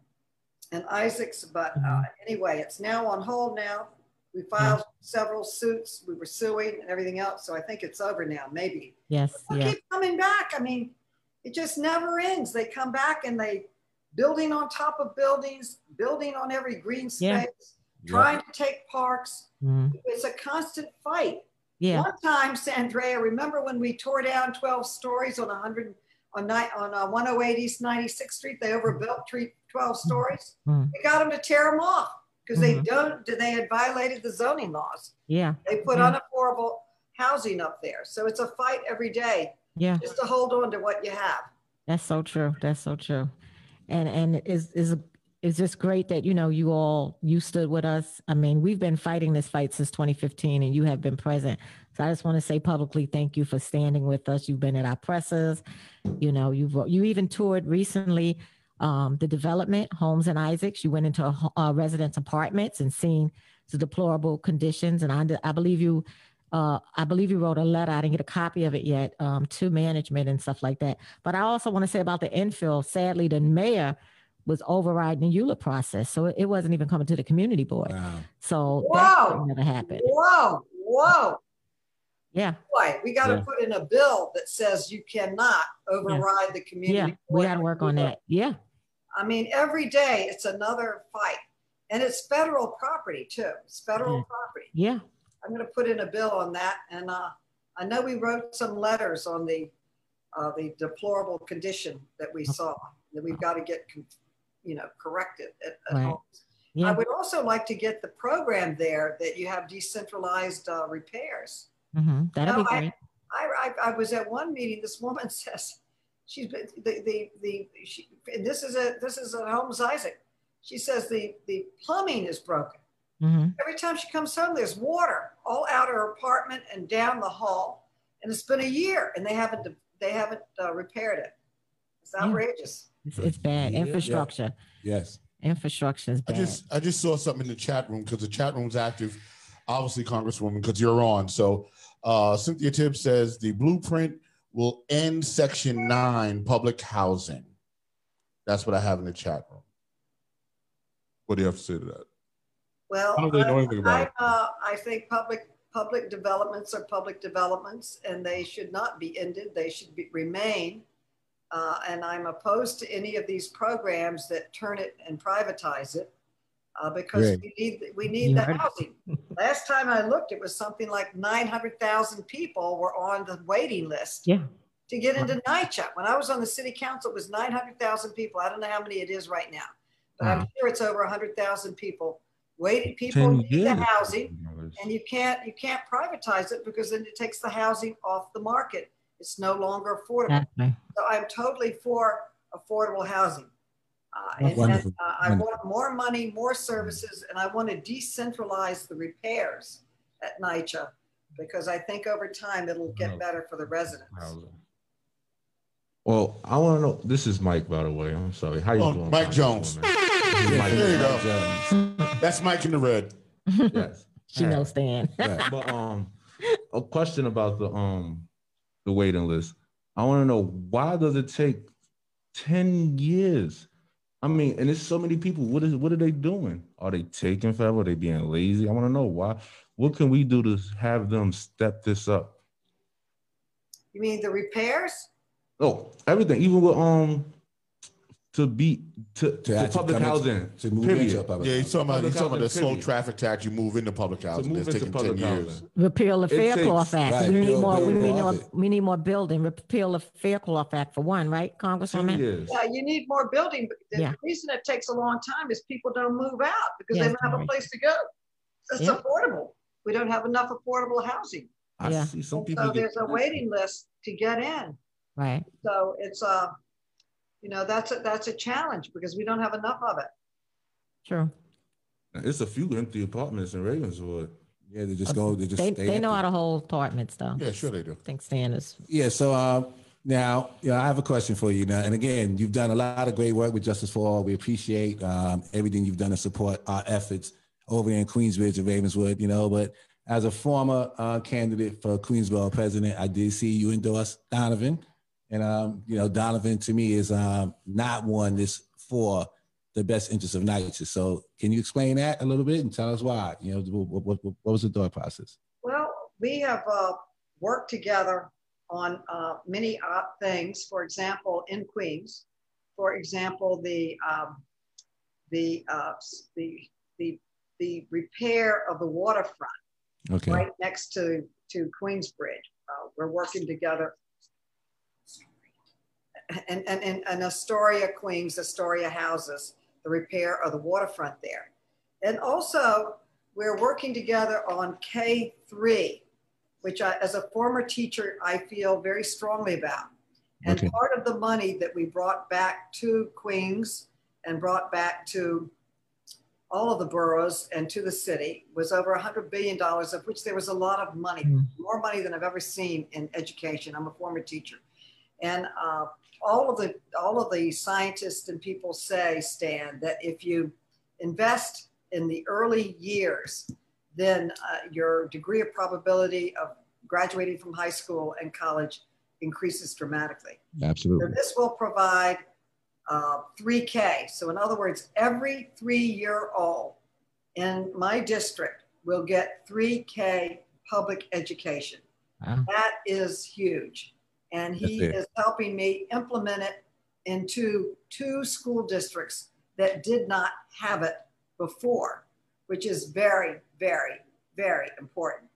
and Isaacs. But uh, anyway, it's now on hold now. We filed several suits. We were suing and everything else. So I think it's over now, maybe. Yes. They Yeah. keep coming back. I mean, it just never ends. They come back and they building on top of buildings, building on every green Yeah. space, trying to take parks. Mhm. It's a constant fight. Yeah. One time, Saundrea, remember when we tore down 12 stories on 100 on night on uh, 108 East 96th Street? They overbuilt 12 stories. Mhm. They got them to tear them off because they Mhm. don't. They had violated the zoning laws. Yeah. They put Yeah. unaffordable housing up there. So it's a fight every day. Yeah. Just to hold on to what you have. That's so true. That's so true. And and is is it's just great that you know you all you stood with us. I mean, we've been fighting this fight since 2015 and you have been present. So I just want to say publicly thank you for standing with us. You've been at our presses. You know, you've you even toured recently um, the development Holmes and Isaacs. You went into uh, residence apartments and seen the deplorable conditions. And I, I believe you uh, I believe you wrote a letter. I didn't get a copy of it yet um, to management and stuff like that. But I also want to say about the infill. Sadly, the mayor was overriding the ULURP process, so it, wasn't even coming to the community board. Wow. So whoa, never happened. Whoa, whoa. Yeah. Boy, we got to yeah. put in a bill that says you cannot override yeah. the community. Yeah, we got to work on that. Yeah. I mean, every day it's another fight, and it's federal property too. It's federal yeah. property. Yeah. I'm going to put in a bill on that. And uh, I know we wrote some letters on the uh, the deplorable condition that we saw that we've got to get, you know, corrected at, at right. Holmes. Yeah. I would also like to get the program there that you have decentralized uh, repairs. Mm-hmm. That'd be great. I, I, I, was at one meeting. This woman [LAUGHS] says she's the the the she, and this is a this is a Holmes Isaac. She says the the plumbing is broken. Mm-hmm. Every time she comes home, there's water all out of her apartment and down the hall, and it's been a year, and they haven't they haven't uh, repaired it. It's outrageous. Yeah. It's, it's, bad infrastructure. Yeah. Yes, infrastructure is bad. I just I just saw something in the chat room because the chat room's active. Obviously, Congresswoman, because you're on. So uh, Cynthia Tibbs says the blueprint will end Section Nine public housing. That's what I have in the chat room. What do you have to say to that? Well, I, I, uh, I think public public developments are public developments, and they should not be ended. They should be, remain. Uh, and I'm opposed to any of these programs that turn it and privatize it, uh, because Great. we need we need the housing. [LAUGHS] Last time I looked, it was something like 900,000 people were on the waiting list. Yeah. To get into NYCHA. When I was on the city council, it was 900,000 people. I don't know how many it is right now, but wow. I'm sure it's over 100,000 people waiting people need years. the housing and you can't you can't privatize it because then it takes the housing off the market it's no longer affordable so i'm totally for affordable housing uh, and, and uh, i want more money more services and i want to decentralize the repairs at NYCHA because i think over time it'll get better for the residents well, I want to know. This is Mike, by the way. I'm sorry. How you oh, doing? Mike Jones. [LAUGHS] Mike there you go. That's Mike in the red. Yes. [LAUGHS] she knows Stan. yeah. But um, a question about the um, the waiting list. I want to know why does it take ten years? I mean, and there's so many people. What is what are they doing? Are they taking forever? Are they being lazy? I want to know why. What can we do to have them step this up? You mean the repairs? Oh, everything, even with um to be to, to, to public housing to move period. into public yeah he's talking about he's talking about the slow traffic tax you move into public housing to move into public 10 housing. years repeal the Fair Faircloth Act right, we need more we need more we need more building repeal the Fair Faircloth Act for one right congresswoman yeah you need more building but the yeah. reason it takes a long time is people don't move out because yeah, they don't have right. a place to go it's yeah. affordable we don't have enough affordable housing I yeah. see some people so there's a waiting list to get in Right. So it's a, uh, you know, that's a, that's a challenge because we don't have enough of it. True. It's a few empty apartments in Ravenswood. Yeah, they just go. They just they, they know how to hold apartments though. Yeah, sure they do. I think Stan is. Yeah. So uh, now, yeah, I have a question for you now. And again, you've done a lot of great work with Justice for All. We appreciate um, everything you've done to support our efforts over in Queensbridge and Ravenswood. You know, but as a former uh, candidate for Queensborough president, I did see you endorse Donovan. And um, you know, Donovan to me is um, not one that's for the best interest of NYCHA. So can you explain that a little bit and tell us why? You know, what, what, what was the thought process? Well, we have uh, worked together on uh, many uh, things. For example, in Queens, for example, the um, the, uh, the the the repair of the waterfront, okay. right next to to Queensbridge. Uh, we're working together and, and, and, and Astoria Queens, Astoria houses, the repair of the waterfront there. And also, we're working together on K3, which I, as a former teacher, I feel very strongly about. And Okay. part of the money that we brought back to Queens and brought back to all of the boroughs and to the city was over $100 billion, of which there was a lot of money, Mm. more money than I've ever seen in education. I'm a former teacher. And uh, all of the all of the scientists and people say, Stan, that if you invest in the early years, then uh, your degree of probability of graduating from high school and college increases dramatically. So Absolutely. this will provide uh, 3K. So in other words, every three-year-old in my district will get 3K public education. Wow. That is huge. And he is helping me implement it into two school districts that did not have it before, which is very, very, very important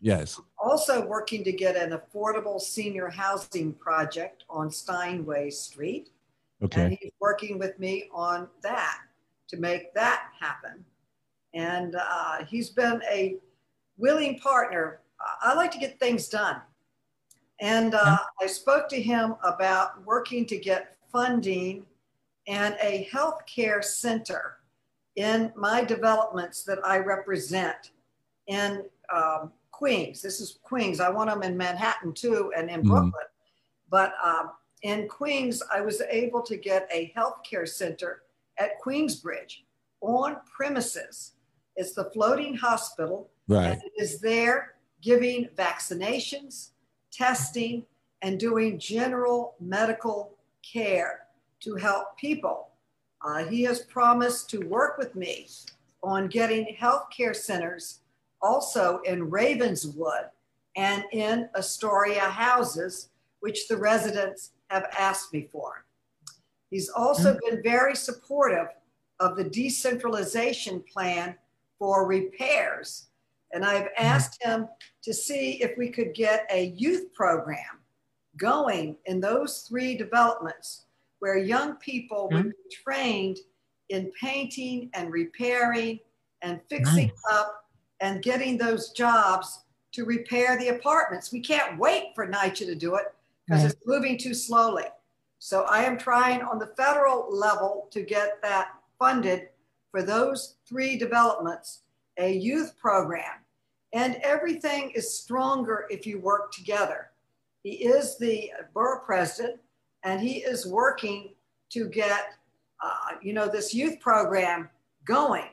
Yes. also working to get an affordable senior housing project on Steinway Street. And Okay. he's working with me on that to make that happen. And uh, he's been a willing partner. I like to get things done. And uh, I spoke to him about working to get funding and a healthcare center in my developments that I represent in um, Queens. This is Queens. I want them in Manhattan too and in Mhm. Brooklyn. But um, in Queens, I was able to get a healthcare center at Queensbridge on premises. It's the floating hospital, Right. and it is there giving vaccinations, testing, and doing general medical care to help people. Uh, he has promised to work with me on getting healthcare centers also in Ravenswood and in Astoria houses, which the residents have asked me for. He's also been very supportive of the decentralization plan for repairs. And I've mm-hmm. asked him to see if we could get a youth program going in those three developments where young people would mm-hmm. be trained in painting and repairing and fixing up and getting those jobs to repair the apartments. We can't wait for NYCHA to do it because Right. it's moving too slowly. So I am trying on the federal level to get that funded for those three developments, a youth program. And everything is stronger if you work together. He is the borough president and he is working to get, uh, you know, this youth program going.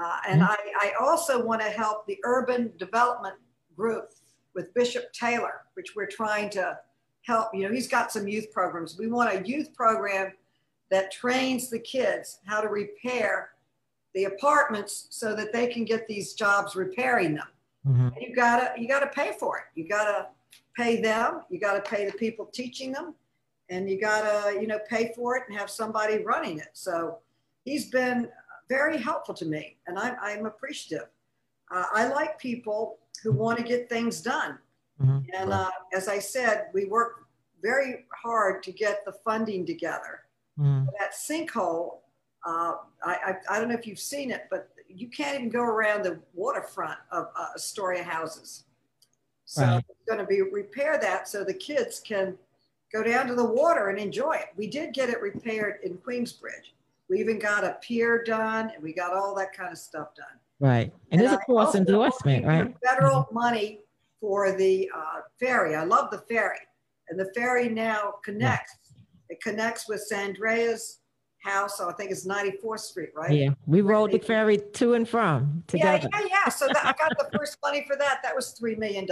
Uh, and I, I also want to help the urban development group with Bishop Taylor, which we're trying to help. You know, he's got some youth programs. We want a youth program that trains the kids how to repair the apartments so that they can get these jobs repairing them. Mhm. You gotta you gotta pay for it. You gotta pay them. You gotta pay the people teaching them, and you gotta you know pay for it and have somebody running it. So he's been very helpful to me, and I'm I'm appreciative. Uh, I like people who want to get things done. Mhm. And uh, as I said, we work very hard to get the funding together. Mhm. That sinkhole, uh, I, I, I don't know if you've seen it, but you can't even go around the waterfront of uh, Astoria houses. So Right. it's going to be repair that so the kids can go down to the water and enjoy it. We did get it repaired in Queensbridge. We even got a pier done and we got all that kind of stuff done. Right. And there's a I course also endorsement, right? Federal money for the uh, ferry. I love the ferry. And the ferry now connects. It connects with Saundrea's house. So I think it's 94th Street, right? Yeah. We rode the ferry to and from Yeah, together. yeah, yeah. So that, I got the [LAUGHS] first money for that. That was $3 million.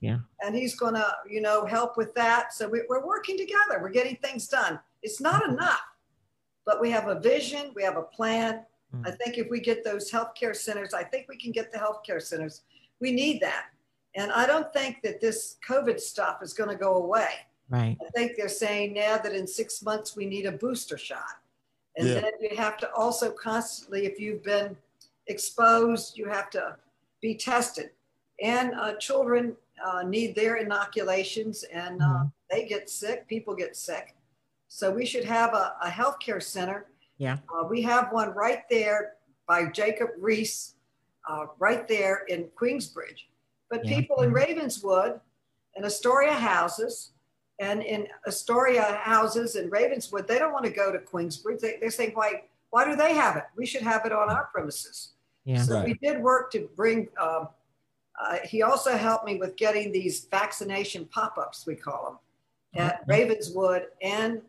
Yeah. And he's going to, you know, help with that. So we, we're working together. We're getting things done. It's not enough, but we have a vision. We have a plan. Mm. I think if we get those healthcare centers, I think we can get the healthcare centers. We need that. And I don't think that this COVID stuff is going to go away. Right. I think they're saying now that in six months we need a booster shot. And Yeah. then you have to also constantly, if you've been exposed, you have to be tested. And uh, children uh, need their inoculations and uh, Mhm. they get sick, people get sick. So we should have a, a healthcare center. Yeah. Uh, we have one right there by Jacob Riis, uh, right there in Queensbridge. But Yeah. people in Ravenswood and Astoria houses and in Astoria houses in Ravenswood, they don't want to go to Queensbridge. They, they're saying, why, why do they have it? We should have it on our premises. Yeah. So Right. we did work to bring, um, uh, he also helped me with getting these vaccination pop-ups, we call them, at Ravenswood and,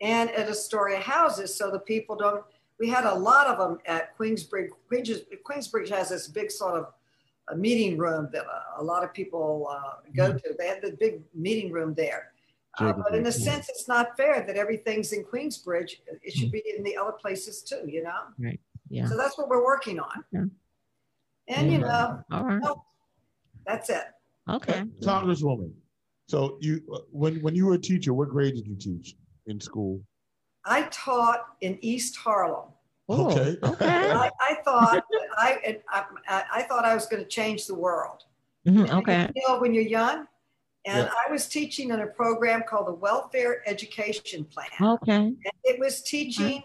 and at Astoria houses. So the people don't, we had a lot of them at Queensbridge. Queensbridge, Queensbridge has this big sort of a meeting room that a, a lot of people uh, go to. They had the big meeting room there. Uh, but in a sense, it's not fair that everything's in Queensbridge. It should be in the other places too, you know? Right. Yeah. So that's what we're working on. Yeah. And you Yeah. know, All right. that's it. Okay. Congresswoman. So you, uh, when when you were a teacher, what grade did you teach in school? I taught in East Harlem. Oh, Okay. Okay. [LAUGHS] I, I thought I, I, I- I thought I was going to change the world. Mhm, Okay. You know, when you're young, and Yeah. I was teaching in a program called the Welfare Education Plan. Okay. And it was teaching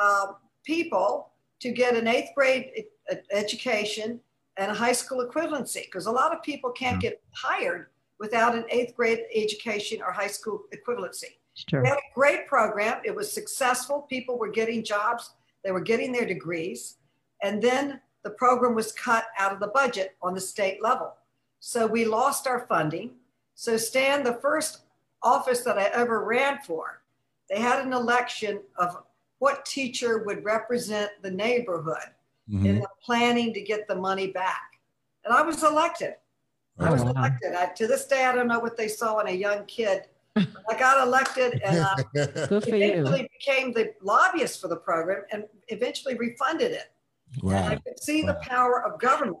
um, people to get an eighth grade education and a high school equivalency because a lot of people can't get hired without an eighth grade education or high school equivalency. Sure. We had a great program. It was successful. People were getting jobs, they were getting their degrees. And then the program was cut out of the budget on the state level. So we lost our funding. So, Stan, the first office that I ever ran for, they had an election of what teacher would represent the neighborhood in Mhm. the planning to get the money back. And I was elected. I was Oh, wow. elected. I, to this day, I don't know what they saw in a young kid. I got elected and I [LAUGHS] Good you. eventually became the lobbyist for the program and eventually refunded it. And I could see the power of government,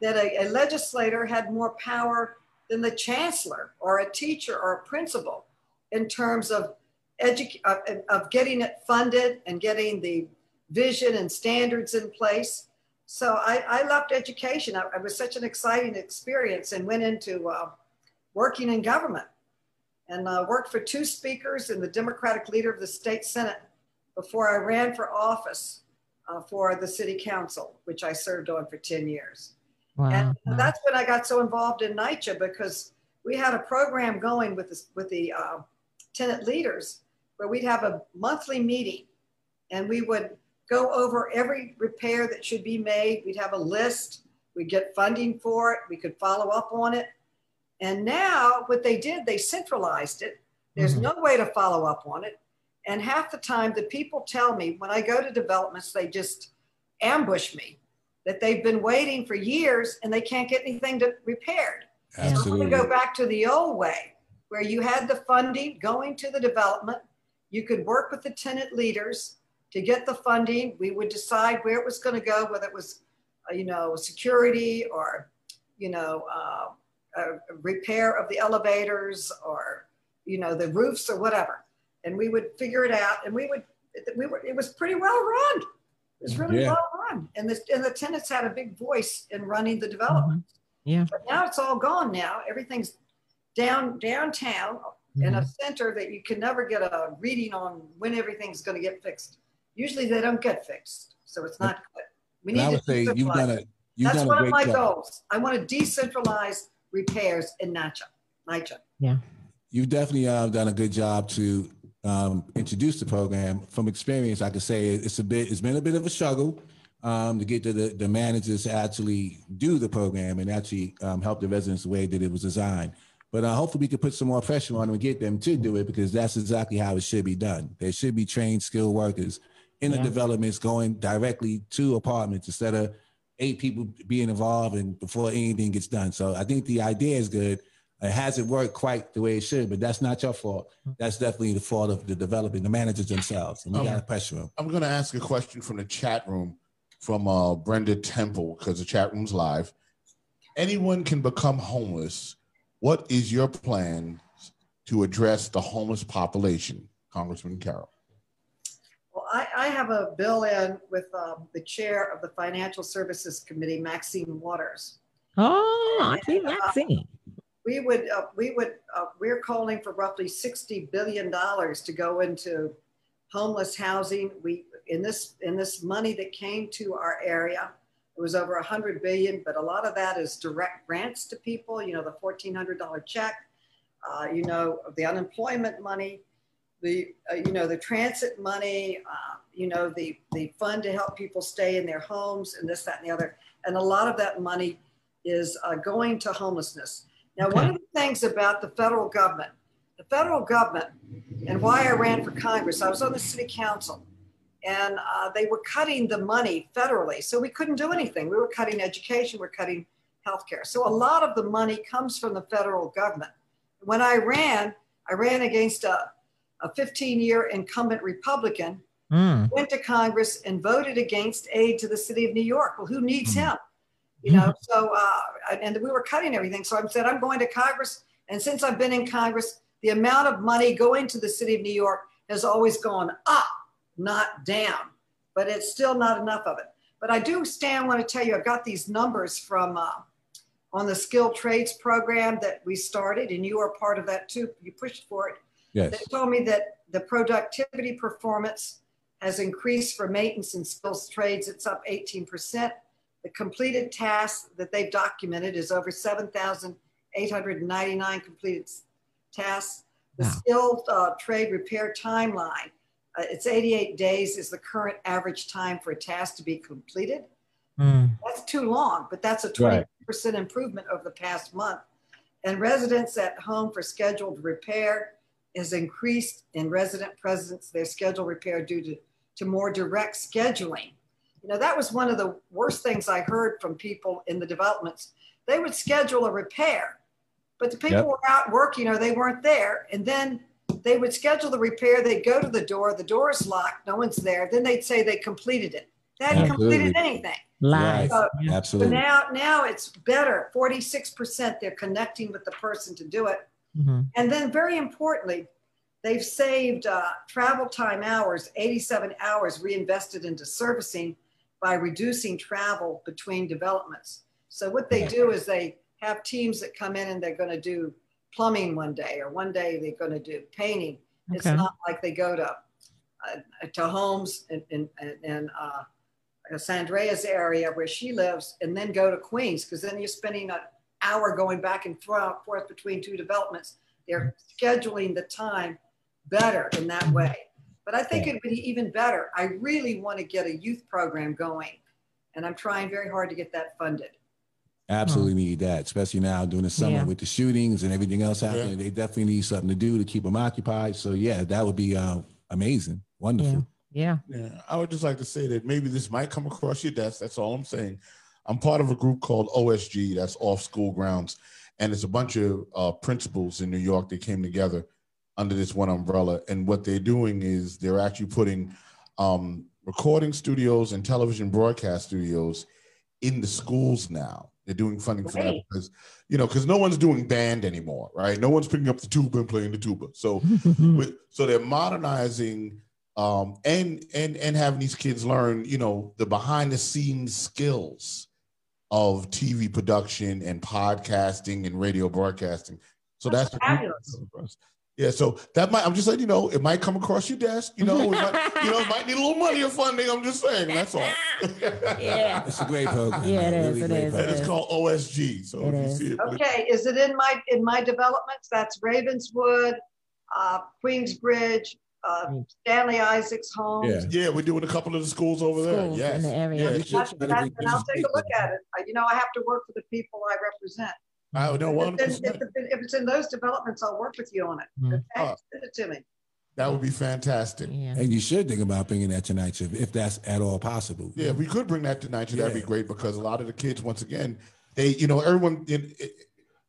that a, a legislator had more power than the chancellor or a teacher or a principal in terms of, edu- of, of getting it funded and getting the vision and standards in place. So I, I loved education. It was such an exciting experience and went into uh, working in government and uh, worked for two speakers and the Democratic leader of the state Senate before I ran for office uh, for the city council, which I served on for 10 years. Wow. And wow. that's when I got so involved in NYCHA because we had a program going with, this, with the uh, tenant leaders where we'd have a monthly meeting and we would go over every repair that should be made. We'd have a list, we'd get funding for it, we could follow up on it. And now what they did, they centralized it. There's Mhm. no way to follow up on it. And half the time, the people tell me when I go to developments, they just ambush me that they've been waiting for years and they can't get anything to repaired. So I'm Absolutely. going to go back to the old way where you had the funding going to the development. You could work with the tenant leaders to get the funding. We would decide where it was going to go, whether it was, uh, you know, security or, you know, uh, uh, repair of the elevators or, you know, the roofs or whatever. And we would figure it out. And we would, we were, it was pretty well run. It was really Yeah. well run. And the, and the tenants had a big voice in running the development. Mhm. Yeah. But now it's all gone now. Everything's down downtown in Mm-hmm. a center that you can never get a reading on when everything's going to get fixed. Usually they don't get fixed. So it's not good. We And I need would to say you've done a you've That's done one a of my job. goals. I want to decentralize repairs in NYCHA. NYCHA. Yeah. You've definitely uh, done a good job to um, introduce the program. From experience, I can say it's a bit. It's been a bit of a struggle um, to get to the, the managers to actually do the program and actually um, help the residents the way that it was designed. But uh, hopefully, we can put some more pressure on them and get them to do it because that's exactly how it should be done. There should be trained, skilled workers in the Yeah. developments going directly to apartments instead of eight people being involved and before anything gets done. So I think the idea is good. It hasn't worked quite the way it should, but that's not your fault. That's definitely the fault of the developing, the managers themselves. And we Okay. got to pressure them. I'm going to ask a question from the chat room from uh, Brenda Temple because the chat room's live. Anyone can become homeless. What is your plan to address the homeless population, Congressman Carroll? Well, I, I have a bill in with um, the chair of the Financial Services Committee, Maxine Waters. Oh, I see Maxine. we would uh, we would uh, we're calling for roughly 60 billion dollars to go into homeless housing we in this in this money that came to our area It was over 100 billion, but a lot of that is direct grants to people. You know, the $1,400 check, uh, you know, the unemployment money, the uh, you know the transit money, uh, you know the the fund to help people stay in their homes, and this, that, and the other. And a lot of that money is uh, going to homelessness. Now, okay. one of the things about the federal government, the federal government, and why I ran for Congress, I was on the city council and uh, they were cutting the money federally. So we couldn't do anything. We were cutting education, we're cutting healthcare. So a lot of the money comes from the federal government. When I ran, I ran against a, a 15 year incumbent Republican, mm. went to Congress and voted against aid to the city of New York. Well, who needs mm. him? You know, so, uh, and we were cutting everything. So I said, I'm going to Congress. And since I've been in Congress, the amount of money going to the city of New York has always gone up not down, but it's still not enough of it. But I do, Stan, want to tell you, I've got these numbers from uh, on the skilled trades program that we started, and you are part of that too. You pushed for it. Yes. They told me that the productivity performance has increased for maintenance and skills trades. It's up 18%. The completed tasks that they've documented is over 7,899 completed tasks. The wow. skilled uh, trade repair timeline uh, it's 88 days is the current average time for a task to be completed. Mm. That's too long, but that's a 20% right. improvement over the past month. And residents at home for scheduled repair has increased in resident presence, their scheduled repair due to, to more direct scheduling. You know, that was one of the worst things I heard from people in the developments. They would schedule a repair, but the people yep. were out working or they weren't there. And then they would schedule the repair. They'd go to the door. The door is locked. No one's there. Then they'd say they completed it. They hadn't Absolutely. completed anything. Lies. So, Absolutely. So now, now it's better. Forty-six percent. They're connecting with the person to do it. Mm-hmm. And then, very importantly, they've saved uh, travel time hours, 87 hours reinvested into servicing by reducing travel between developments. So what they do is they have teams that come in and they're going to do plumbing one day, or one day they're going to do painting. Okay. It's not like they go to uh, to Holmes in, in, in uh, Saundrea's area where she lives, and then go to Queens because then you're spending an hour going back and forth between two developments. They're scheduling the time better in that way. But I think it would be even better. I really want to get a youth program going, and I'm trying very hard to get that funded. Absolutely hmm. need that, especially now during the summer yeah. with the shootings and everything else happening. Yeah. They definitely need something to do to keep them occupied. So yeah, that would be uh, amazing, wonderful. Yeah. yeah. Yeah. I would just like to say that maybe this might come across your desk. That's all I'm saying. I'm part of a group called OSG, that's Off School Grounds, and it's a bunch of uh, principals in New York that came together under this one umbrella. And what they're doing is they're actually putting um, recording studios and television broadcast studios in the schools now they're doing funding for that because, you know, because no one's doing band anymore, right? No one's picking up the tuba and playing the tuba. So, [LAUGHS] with, so they're modernizing um, and and and having these kids learn, you know, the behind the scenes skills of TV production and podcasting and radio broadcasting. So that's, that's fabulous. Yeah, so that might I'm just letting you know it might come across your desk. You know, might, you know, it might need a little money or funding. I'm just saying that's all. [LAUGHS] yeah, [LAUGHS] it's a great program. Yeah, it is. Really it is. And it's called OSG. So it is. It, okay, is it in my in my developments? That's Ravenswood, uh, Queensbridge, uh, Stanley Isaac's home. Yeah. yeah, we're doing a couple of the schools over schools there. Yes. In the area. Yeah, that's, that's, and I'll take a look at it. You know, I have to work for the people I represent. I know one. If, if, if, it's in those developments, I'll work with you on it. Mm-hmm. Okay, uh, send it to me. That would be fantastic. Yeah. And you should think about bringing that to NYCHA if that's at all possible. Yeah, we could bring that to NYCHA. That'd be great because a lot of the kids, once again, they, you know, everyone, it, it,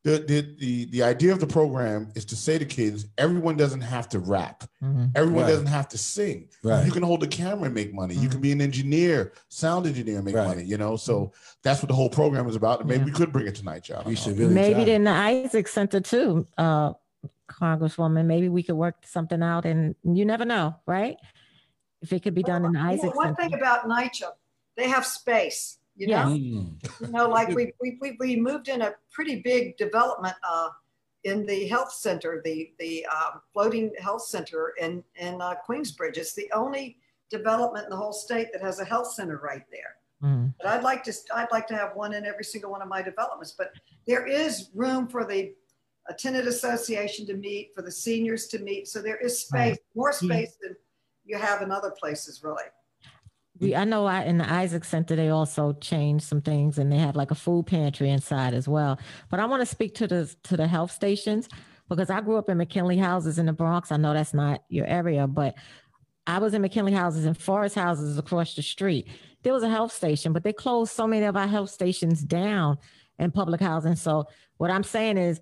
the, the the the idea of the program is to say to kids, everyone doesn't have to rap. Mm-hmm. Everyone right. doesn't have to sing. Right. You can hold a camera and make money. Mm-hmm. You can be an engineer, sound engineer, and make right. money. You know, so mm-hmm. that's what the whole program is about. And maybe yeah. we could bring it tonight, y'all. We should really maybe in the Isaac Center too, uh, Congresswoman. Maybe we could work something out, and you never know, right? If it could be done well, in the Isaac. Know, one Center. thing about NYCHA, they have space. You know, mm. you know, like we, we, we, we moved in a pretty big development uh, in the health center, the, the uh, floating health center in, in uh, Queensbridge. It's the only development in the whole state that has a health center right there. Mhm. But I'd like to, I'd like to have one in every single one of my developments, but there is room for the a tenant association to meet, for the seniors to meet. So there is space, Right. more space than you have in other places, really. We, I know I, in the Isaac Center, they also changed some things and they have like a food pantry inside as well. But I want to speak to the, to the health stations because I grew up in McKinley houses in the Bronx. I know that's not your area, but I was in McKinley houses and Forest houses across the street. There was a health station, but they closed so many of our health stations down in public housing. So what I'm saying is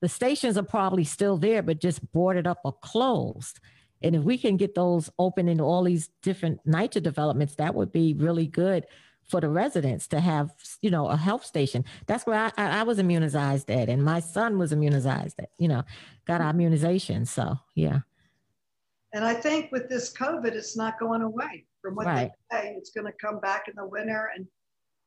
the stations are probably still there, but just boarded up or closed. And if we can get those open in all these different NYCHA developments, that would be really good for the residents to have, you know, a health station. That's where I, I, I was immunized at, and my son was immunized at, you know, got our immunization. So yeah, And I think with this COVID, it's not going away. From what Right. they say, it's going to come back in the winter. And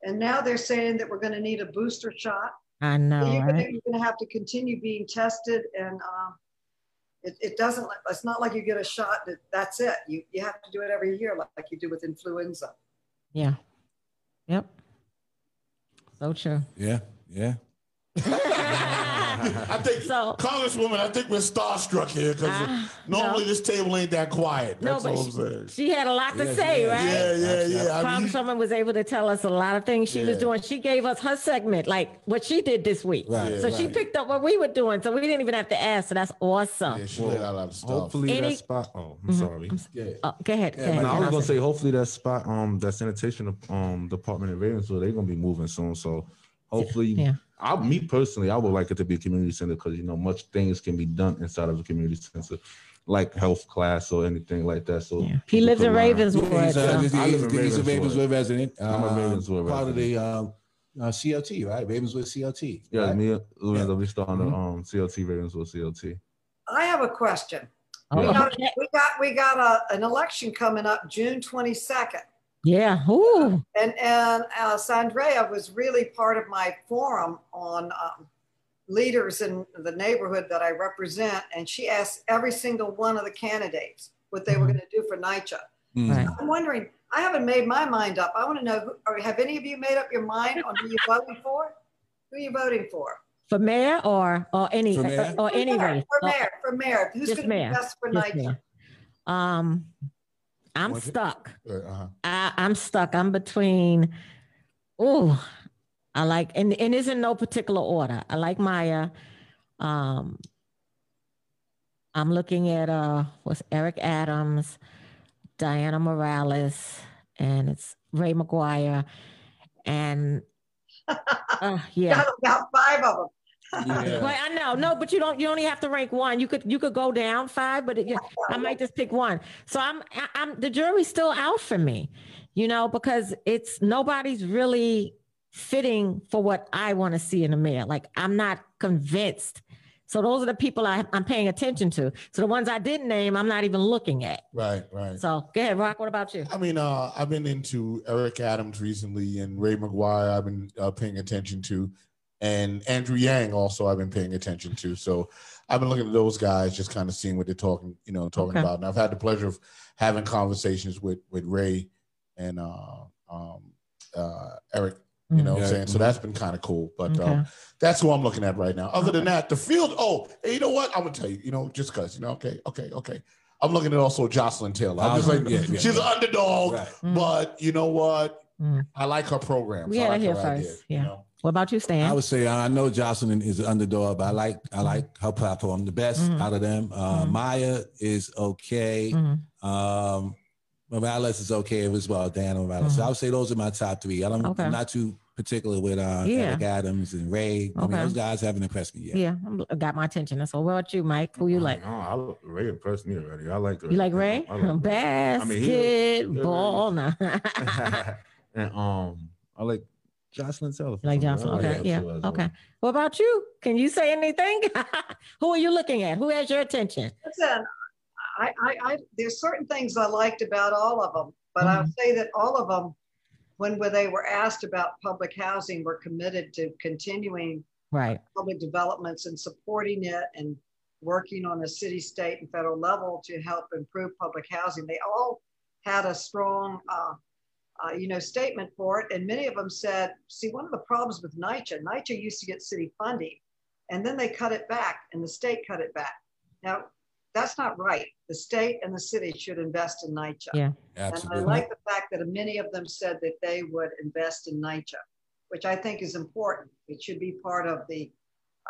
and now they're saying that we're going to need a booster shot. I So know, you're right? gonna, you're gonna have to continue being tested and, uh, it, it doesn't, it's not like you get a shot that that's it. You, you have to do it every year like, like you do with influenza. Yeah. Yep. So true. Yeah, yeah. [LAUGHS] I think, So- Congresswoman, I think we're starstruck here because Ah, normally no. this table ain't that quiet. No, That's but all I'm saying. She had a lot to Yes, say, yes. right? Yeah, yeah, yeah. I mean, Congresswoman was able to tell us a lot of things she was doing. She gave us her segment, like what she did this week. Right, so she picked up what we were doing. So we didn't even have to ask. So that's awesome. yeah, she laid out a lot of stuff. Hopefully Any- that spot. Oh, I'm Mhm. sorry. I'm Yeah. uh, go ahead. go ahead. No, I was I'll gonna say- say hopefully that spot, um, that sanitation um department in Ravenswood, they're gonna be moving soon. So hopefully, Yeah. I me personally, I would like it to be a community center because you know much things can be done inside of a community center, like health class or anything like that. So Yeah. He lives in can learn. Ravenswood. He's, so- uh, he's, I live in a Ravenswood. Ravenswood resident. I'm a um, Ravenswood Part of the um, uh, CLT, right? Ravenswood CLT. Yeah, right? me and Lorenzo, Yeah. we starting Mm-hmm. the um CLT Ravenswood CLT. I have a question. Oh, We got, we got, we got a, an election coming up June 22nd. Yeah. Ooh. And, and uh, Saundrea was really part of my forum on um, leaders in the neighborhood that I represent. And she asked every single one of the candidates what they were going to do for NYCHA. Mm. Right. I'm wondering, I haven't made my mind up. I want to know, who, or have any of you made up your mind on who you're voting for? Who are you voting for? For mayor or or any For mayor? or For any mayor, race? For mayor, for mayor. Who's going to be best for Just NYCHA? mayor. Um, I'm stuck. Uh, uh-huh. I, I'm stuck. I'm between. Oh, I like and and it's in no particular order. I like Maya. Um, I'm looking at uh, what's Eric Adams, Diana Morales, and it's Ray McGuire, and [LAUGHS] uh, yeah. Got about five of them. Yeah. Well, I know, no, but you don't. You only have to rank one. You could you could go down five, but it, yeah, I might just pick one. So I'm I- I'm the jury's still out for me, you know, because it's nobody's really fitting for what I want to see in a mayor. Like I'm not convinced. So those are the people I, I'm paying attention to. So the ones I didn't name, I'm not even looking at. Right, right. So go ahead, Rock. What about you? I mean, uh, I've been into Eric Adams recently and Ray McGuire. I've been uh, paying attention to, and Andrew Yang also. I've been paying attention to. So I've been looking at those guys, just kind of seeing what they're talking, you know, talking Okay. about. And I've had the pleasure of having conversations with with Ray and uh, um, uh, Eric. You know, what I'm Mhm. saying so that's been kind of cool. But Mm-hmm. Okay. um, that's who I'm looking at right now. Other than that, the field. Oh, hey, you know what? I'm gonna tell you. You know, just cause. You know, okay, okay, okay. I'm looking at also Joycelyn Taylor. I'm just like, Yeah, yeah, she's yeah. an underdog. Right. Mm. But you know what? Mm. I like her programs. We I had like her here first, idea, yeah. You know? What about you, Stan? I would say I know Joycelyn is an underdog, but I like I like her platform the best Mhm. out of them. Uh, Mhm. Maya is okay. Mhm. Um, Morales is okay as well. Dan Morales. So Mhm. I would say those are my top three. I don't. Okay. I'm not too particular with uh, Yeah. Eric Adams and Ray. I mean, those guys haven't impressed me yet. Yeah, I'm, got my attention. So what about you, Mike? Who you like? No, I, Ray impressed me already. I like You like Ray? I like Ray. I mean, he- Basketball. Nah. [LAUGHS] [LAUGHS] and um, I like Joycelyn Taylor. like some Johnson. Okay. like Yeah. her too as well. Okay. What about you? Can you say anything? [LAUGHS] Who are you looking at? Who has your attention? Listen, I, I, I, there's certain things I liked about all of them, but I'll say that all of them, when when they were asked about public housing, were committed to continuing Right. public developments and supporting it and working on a city, state, and federal level to help improve public housing. They all had a strong uh, uh, you know, statement for it. And many of them said, see, one of the problems with NYCHA, NYCHA used to get city funding and then they cut it back and the state cut it back. Now, that's not right. The state and the city should invest in NYCHA. Yeah. Absolutely. And I like the fact that many of them said that they would invest in NYCHA, which I think is important. It should be part of the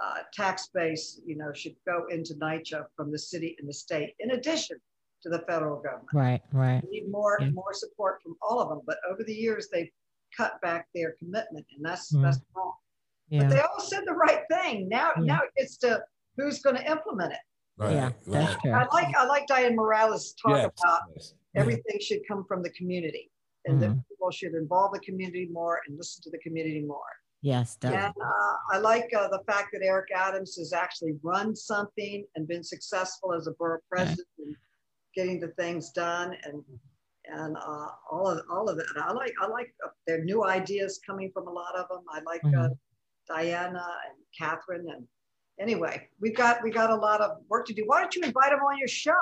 uh, tax base, you know, should go into NYCHA from the city and the state, in addition to the federal government. Right, right. We need more, Yeah. more support from all of them. But over the years, they've cut back their commitment, and that's Mhm. that's wrong. But they all said the right thing. Now, Yeah. now it's to who's going to implement it. Right, yeah, that's right. true. I like I like Dianne Morales talk Yes, about yes. everything should come from the community, and that Mhm. people should involve the community more and listen to the community more. Yes, definitely. And uh, I like uh, the fact that Eric Adams has actually run something and been successful as a borough president and getting the things done and and uh, all of all of that. I like I like uh, their new ideas coming from a lot of them. I like uh, Diana and Kathryn and anyway, we've got we got a lot of work to do. Why don't you invite them on your show?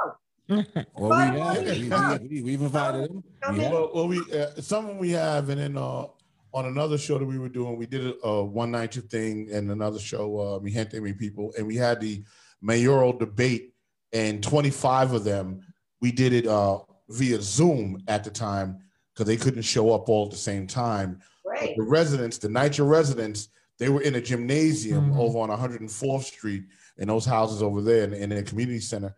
[LAUGHS] Well, Why we have, we, come? we, we, we've invited them. Come We Well, well, we uh, some of we have, and then uh, on another show that we were doing, we did a, a one night thing, and another show, uh, Mi Gente Mi People, and we had the mayoral debate, and twenty five of them, we did it uh, via Zoom at the time because they couldn't show up all at the same time. But Great. the residents, the Nitro residents, they were in a gymnasium Mhm. over on 104th Street in those houses over there in, in the community center.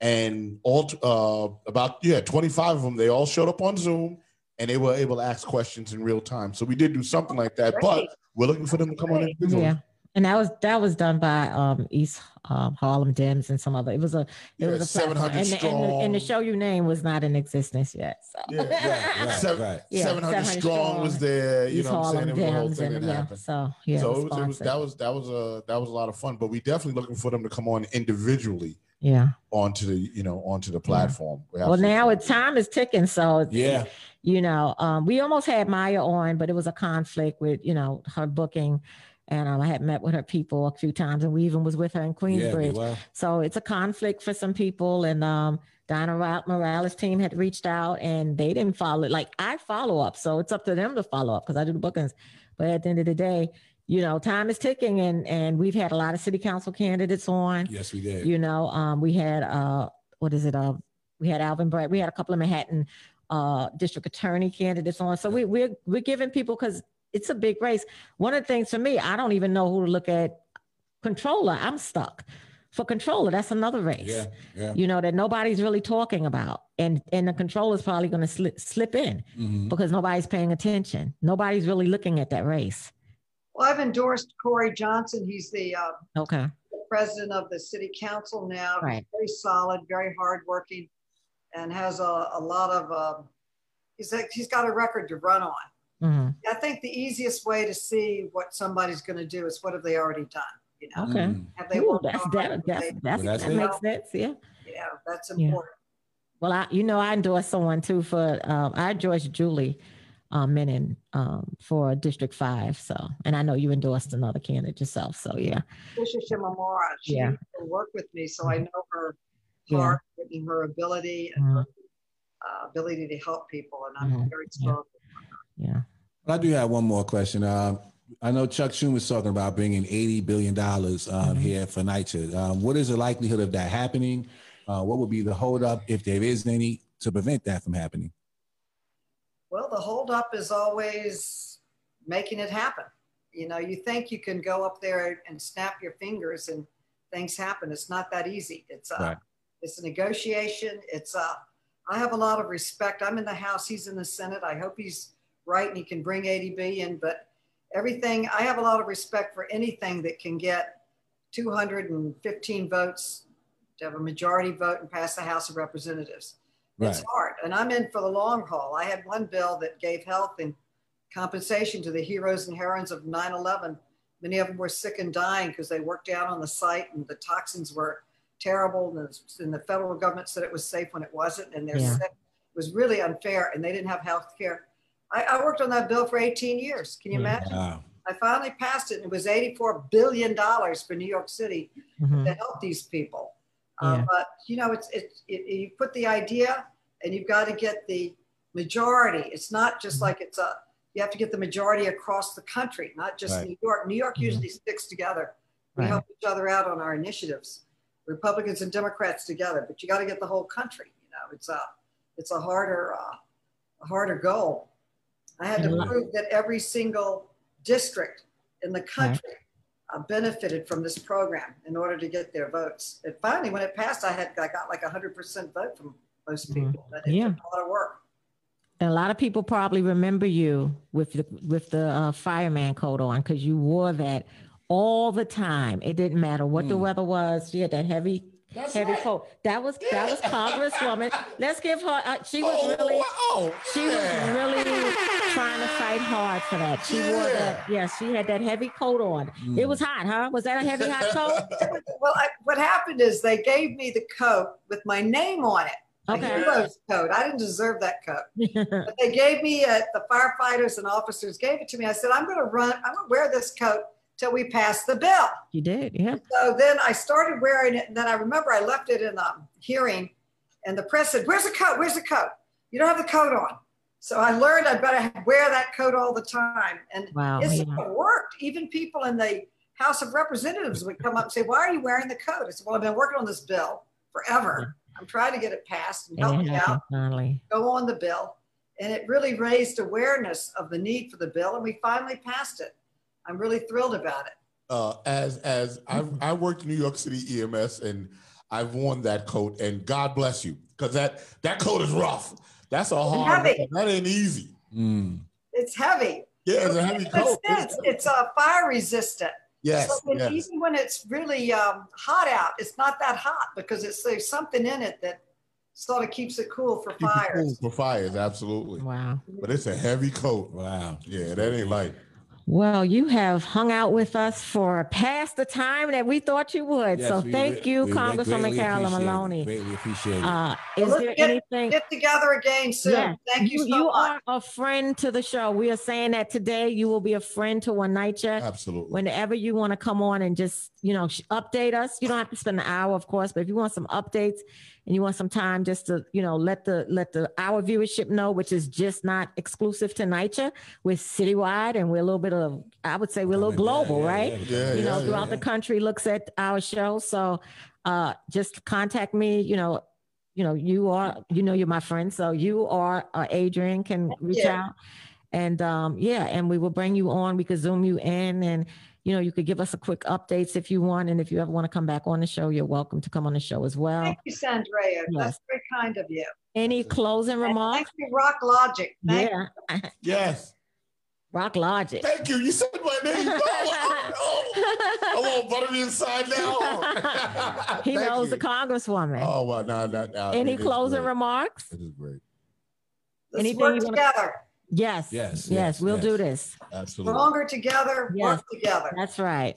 And all uh, about yeah, 25 of them, they all showed up on Zoom and they were able to ask questions in real time. So we did do something like that, but we're looking for them to come on Great. individually. Yeah. And that was that was done by um East um, Harlem Dems and some other. It was a it Yeah, was a 700 platform. and, the, and, the, and the show you name was not in existence yet. So Yeah, Right, right, Seven- [LAUGHS] right. Yeah, 700, 700 strong was there. You East know what I'm saying? It was a whole thing and that yeah. happened. So yeah, so it it was, it was that was that was a that was a lot of fun. But we definitely looking for them to come on individually yeah. onto the you know onto the platform. We're Well, now it's time is ticking, so Yeah. you know, um, we almost had Maya on, but it was a conflict with you know her booking, and um, I had met with her people a few times, and we even was with her in Yeah, Queensbridge. well, So it's a conflict for some people, and um, Donna Ra- Morales' team had reached out, and they didn't follow. It. Like I follow up, so it's up to them to follow up because I do the bookings. But at the end of the day, you know, time is ticking, and and we've had a lot of city council candidates on. yes, we did. You know, um, we had uh, what is it? Uh, we had Alvin Bragg. We had a couple of Manhattan uh, district attorney candidates on. So we we're we're giving people because it's a big race. One of the things for me, I don't even know who to look at. Controller, I'm stuck. For controller, that's another race. Yeah, yeah. You know that nobody's really talking about, and and the controller's probably going to slip slip in Mhm. because nobody's paying attention. Nobody's really looking at that race. Well, I've endorsed Corey Johnson. He's the uh, Okay. president of the city council now. Right. Very solid, very hardworking, and has a, a lot of. Um, he's a, he's got a record to run on. Hmm I think the easiest way to see what somebody's going to do is what have they already done? You know, Okay. Mhm. have they Ooh, that's hard? that, that's they- that's, Well, that's that it. makes sense. Yeah. yeah, that's Yeah. important. Well, I, you know, I endorse someone too for, um, I endorse Julie um, Menin um, for District Five. So, and I know you endorsed another candidate yourself. So, yeah. Tricia Shimamura, she Yeah. used to with me, so I know her Yeah. heart and her ability and her uh, ability to help people, and I'm Mhm. very strong. Yeah. I do have one more question. Um, I know Chuck Schumer was talking about bringing eighty billion dollars um, Mhm. here for NYCHA. Um, what is the likelihood of that happening? Uh, what would be the holdup, if there is any, to prevent that from happening? Well, the holdup is always making it happen. You know, you think you can go up there and snap your fingers and things happen. It's not that easy. It's a, Right. it's a negotiation. It's a, I have a lot of respect. I'm in the House. He's in the Senate. I hope he's right and he can bring 80 billion. But everything, I have a lot of respect for anything that can get 215 votes to have a majority vote and pass the House of Representatives. It's hard. And I'm in for the long haul. I had one bill that gave health and compensation to the heroes and heroines of 9 11. Many of them were sick and dying because they worked down on the site and the toxins were terrible. And the, and the federal government said it was safe when it wasn't. And they're Yeah. sick. It was really unfair. And they didn't have health care. I, I worked on that bill for 18 years. Can you imagine? Wow. I finally passed it. And it was $84 billion for New York City Mhm. to help these people. Uh, Yeah. but you know, it's it, it, you put the idea, and you've got to get the majority. It's not just Mm-hmm. like it's a, you have to get the majority across the country, not just Right. New York. New York Mhm. usually sticks together. We Right. help each other out on our initiatives, Republicans and Democrats together, but you got to get the whole country. You know, it's a, it's a harder, uh, a harder goal. I had to prove that every single district in the country uh, benefited from this program in order to get their votes. And finally, when it passed, I had I got like a hundred percent vote from most Mhm. people. But it Yeah. took a lot of work. And a lot of people probably remember you with the with the uh, fireman coat on because you wore that all the time. It didn't matter what the Mm. weather was. You had that heavy That's heavy right. coat. That was that was Congresswoman. Let's give her. Uh, she was Oh, really Oh. she was really trying to fight hard for that. She wore that. Yeah, she had that heavy coat on. It Mm. was hot, huh? Was that a heavy hot [LAUGHS] coat? Well, I, what happened is they gave me the coat with my name on it. A Okay. hero's coat. I didn't deserve that coat. [LAUGHS] But they gave me it. The firefighters and officers gave it to me. I said, I'm going to run. I'm going to wear this coat till we passed the bill. you did, yeah. So then I started wearing it, and then I remember I left it in the hearing, and the press said, "Where's the coat? Where's the coat? You don't have the coat on." So I learned I better wear that coat all the time, and Wow. it's, yeah. it worked. Even people in the House of Representatives would come up and say, "Why are you wearing the coat?" I said, "Well, I've been working on this bill forever. I'm trying to get it passed and help me out, finally. go on the bill." And it really raised awareness of the need for the bill, and we finally passed it. I'm really thrilled about it. uh, as as I've I worked in New York City EMS and I've worn that coat and God bless you because that that coat is rough. That's a hard. heavy. That ain't easy. Mm. It's heavy. Yeah, it's a heavy But coat. it's, it's uh, fire resistant. yes, so when, yes. even when it's really um, hot out, it's not that hot because it's there's something in it that sort of keeps it cool for Keep it cool fires. for fires, absolutely. Wow. But it's a heavy coat. Wow. Yeah, that ain't light. Well, you have hung out with us for past the time that we thought you would. Yes, so we thank re- you, we Congresswoman greatly Carolyn. Maloney. Greatly appreciate it. Uh, is Let's there get- anything? Get together again soon. Yeah, Thank you, so you much. are a friend to the show. We are saying that today. You will be a friend to One NYCHA. Absolutely. Whenever you want to come on and just, you know, update us, you don't have to spend an hour, of course, but if you want some updates and you want some time just to, you know, let the let the our viewership know, which is just not exclusive to NYCHA, we're citywide and we're a little bit of, I would say we're a little global, right? Yeah, you know, yeah, throughout yeah. the country looks at our show. So uh just contact me, you know, you know, you are, you know, you're my friend. So you are uh, Adrian can reach you. out. And um, yeah, and we will bring you on. We could zoom you in and you know, you could give us a quick updates if you want. And if you ever want to come back on the show, you're welcome to come on the show as well. Thank you, Saundrea. Yes. That's very kind of you. Any closing And remarks? thank you, Rock Logic. Thank Yeah. [LAUGHS] Yes. Rock Logic. Thank you. You said my name. [LAUGHS] Oh, oh, oh. I'm all buttery inside now. [LAUGHS] he Thank knows the congresswoman. Oh well, no, no, no. Any closing great. remarks? It is great. Let's Anything work you wanna- together. Yes. Yes, Yes. yes, we'll do this. Absolutely. Stronger together. Yes. Work together. That's right.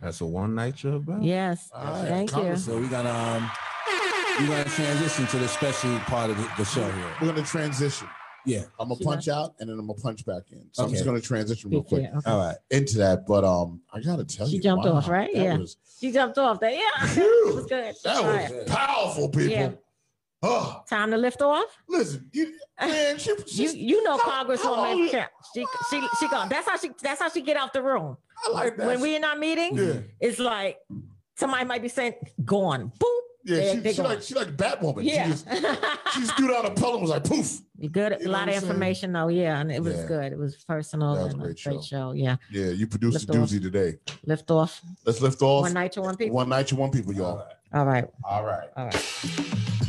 That's a One NYCHA show, bro. Yes. All right, Thank you. So we're gonna um, we're gonna transition to the special part of the, the show here. We're gonna transition. Yeah. I'm gonna Should punch out and then I'm gonna punch back in. So I'm just gonna transition real quick Yeah, okay. All right. into that. But um, I gotta tell She you, jumped off, right? Yeah. was- She jumped off That Yeah. Phew. It was good. that All was right. powerful, people. Yeah. Oh, Time to lift off. listen, you, man, she, [LAUGHS] you, you know how- how Congresswoman Ca- she she she go that's how she that's how she get out the room. I like that. When we in our meeting, yeah, it's like somebody might be saying gone. Boom. yeah, They- she, they she like she like Batwoman. Yeah. She just [LAUGHS] she just threw a pillow and was like poof. good. You A lot of information though. Yeah. And it was Yeah. good. It was personal That was and a great great, show. show. Yeah. Yeah, you produced a Lift off. doozy today. Lift off. Let's lift off. One night to one people. One night to one people, y'all. All right. All right. All right.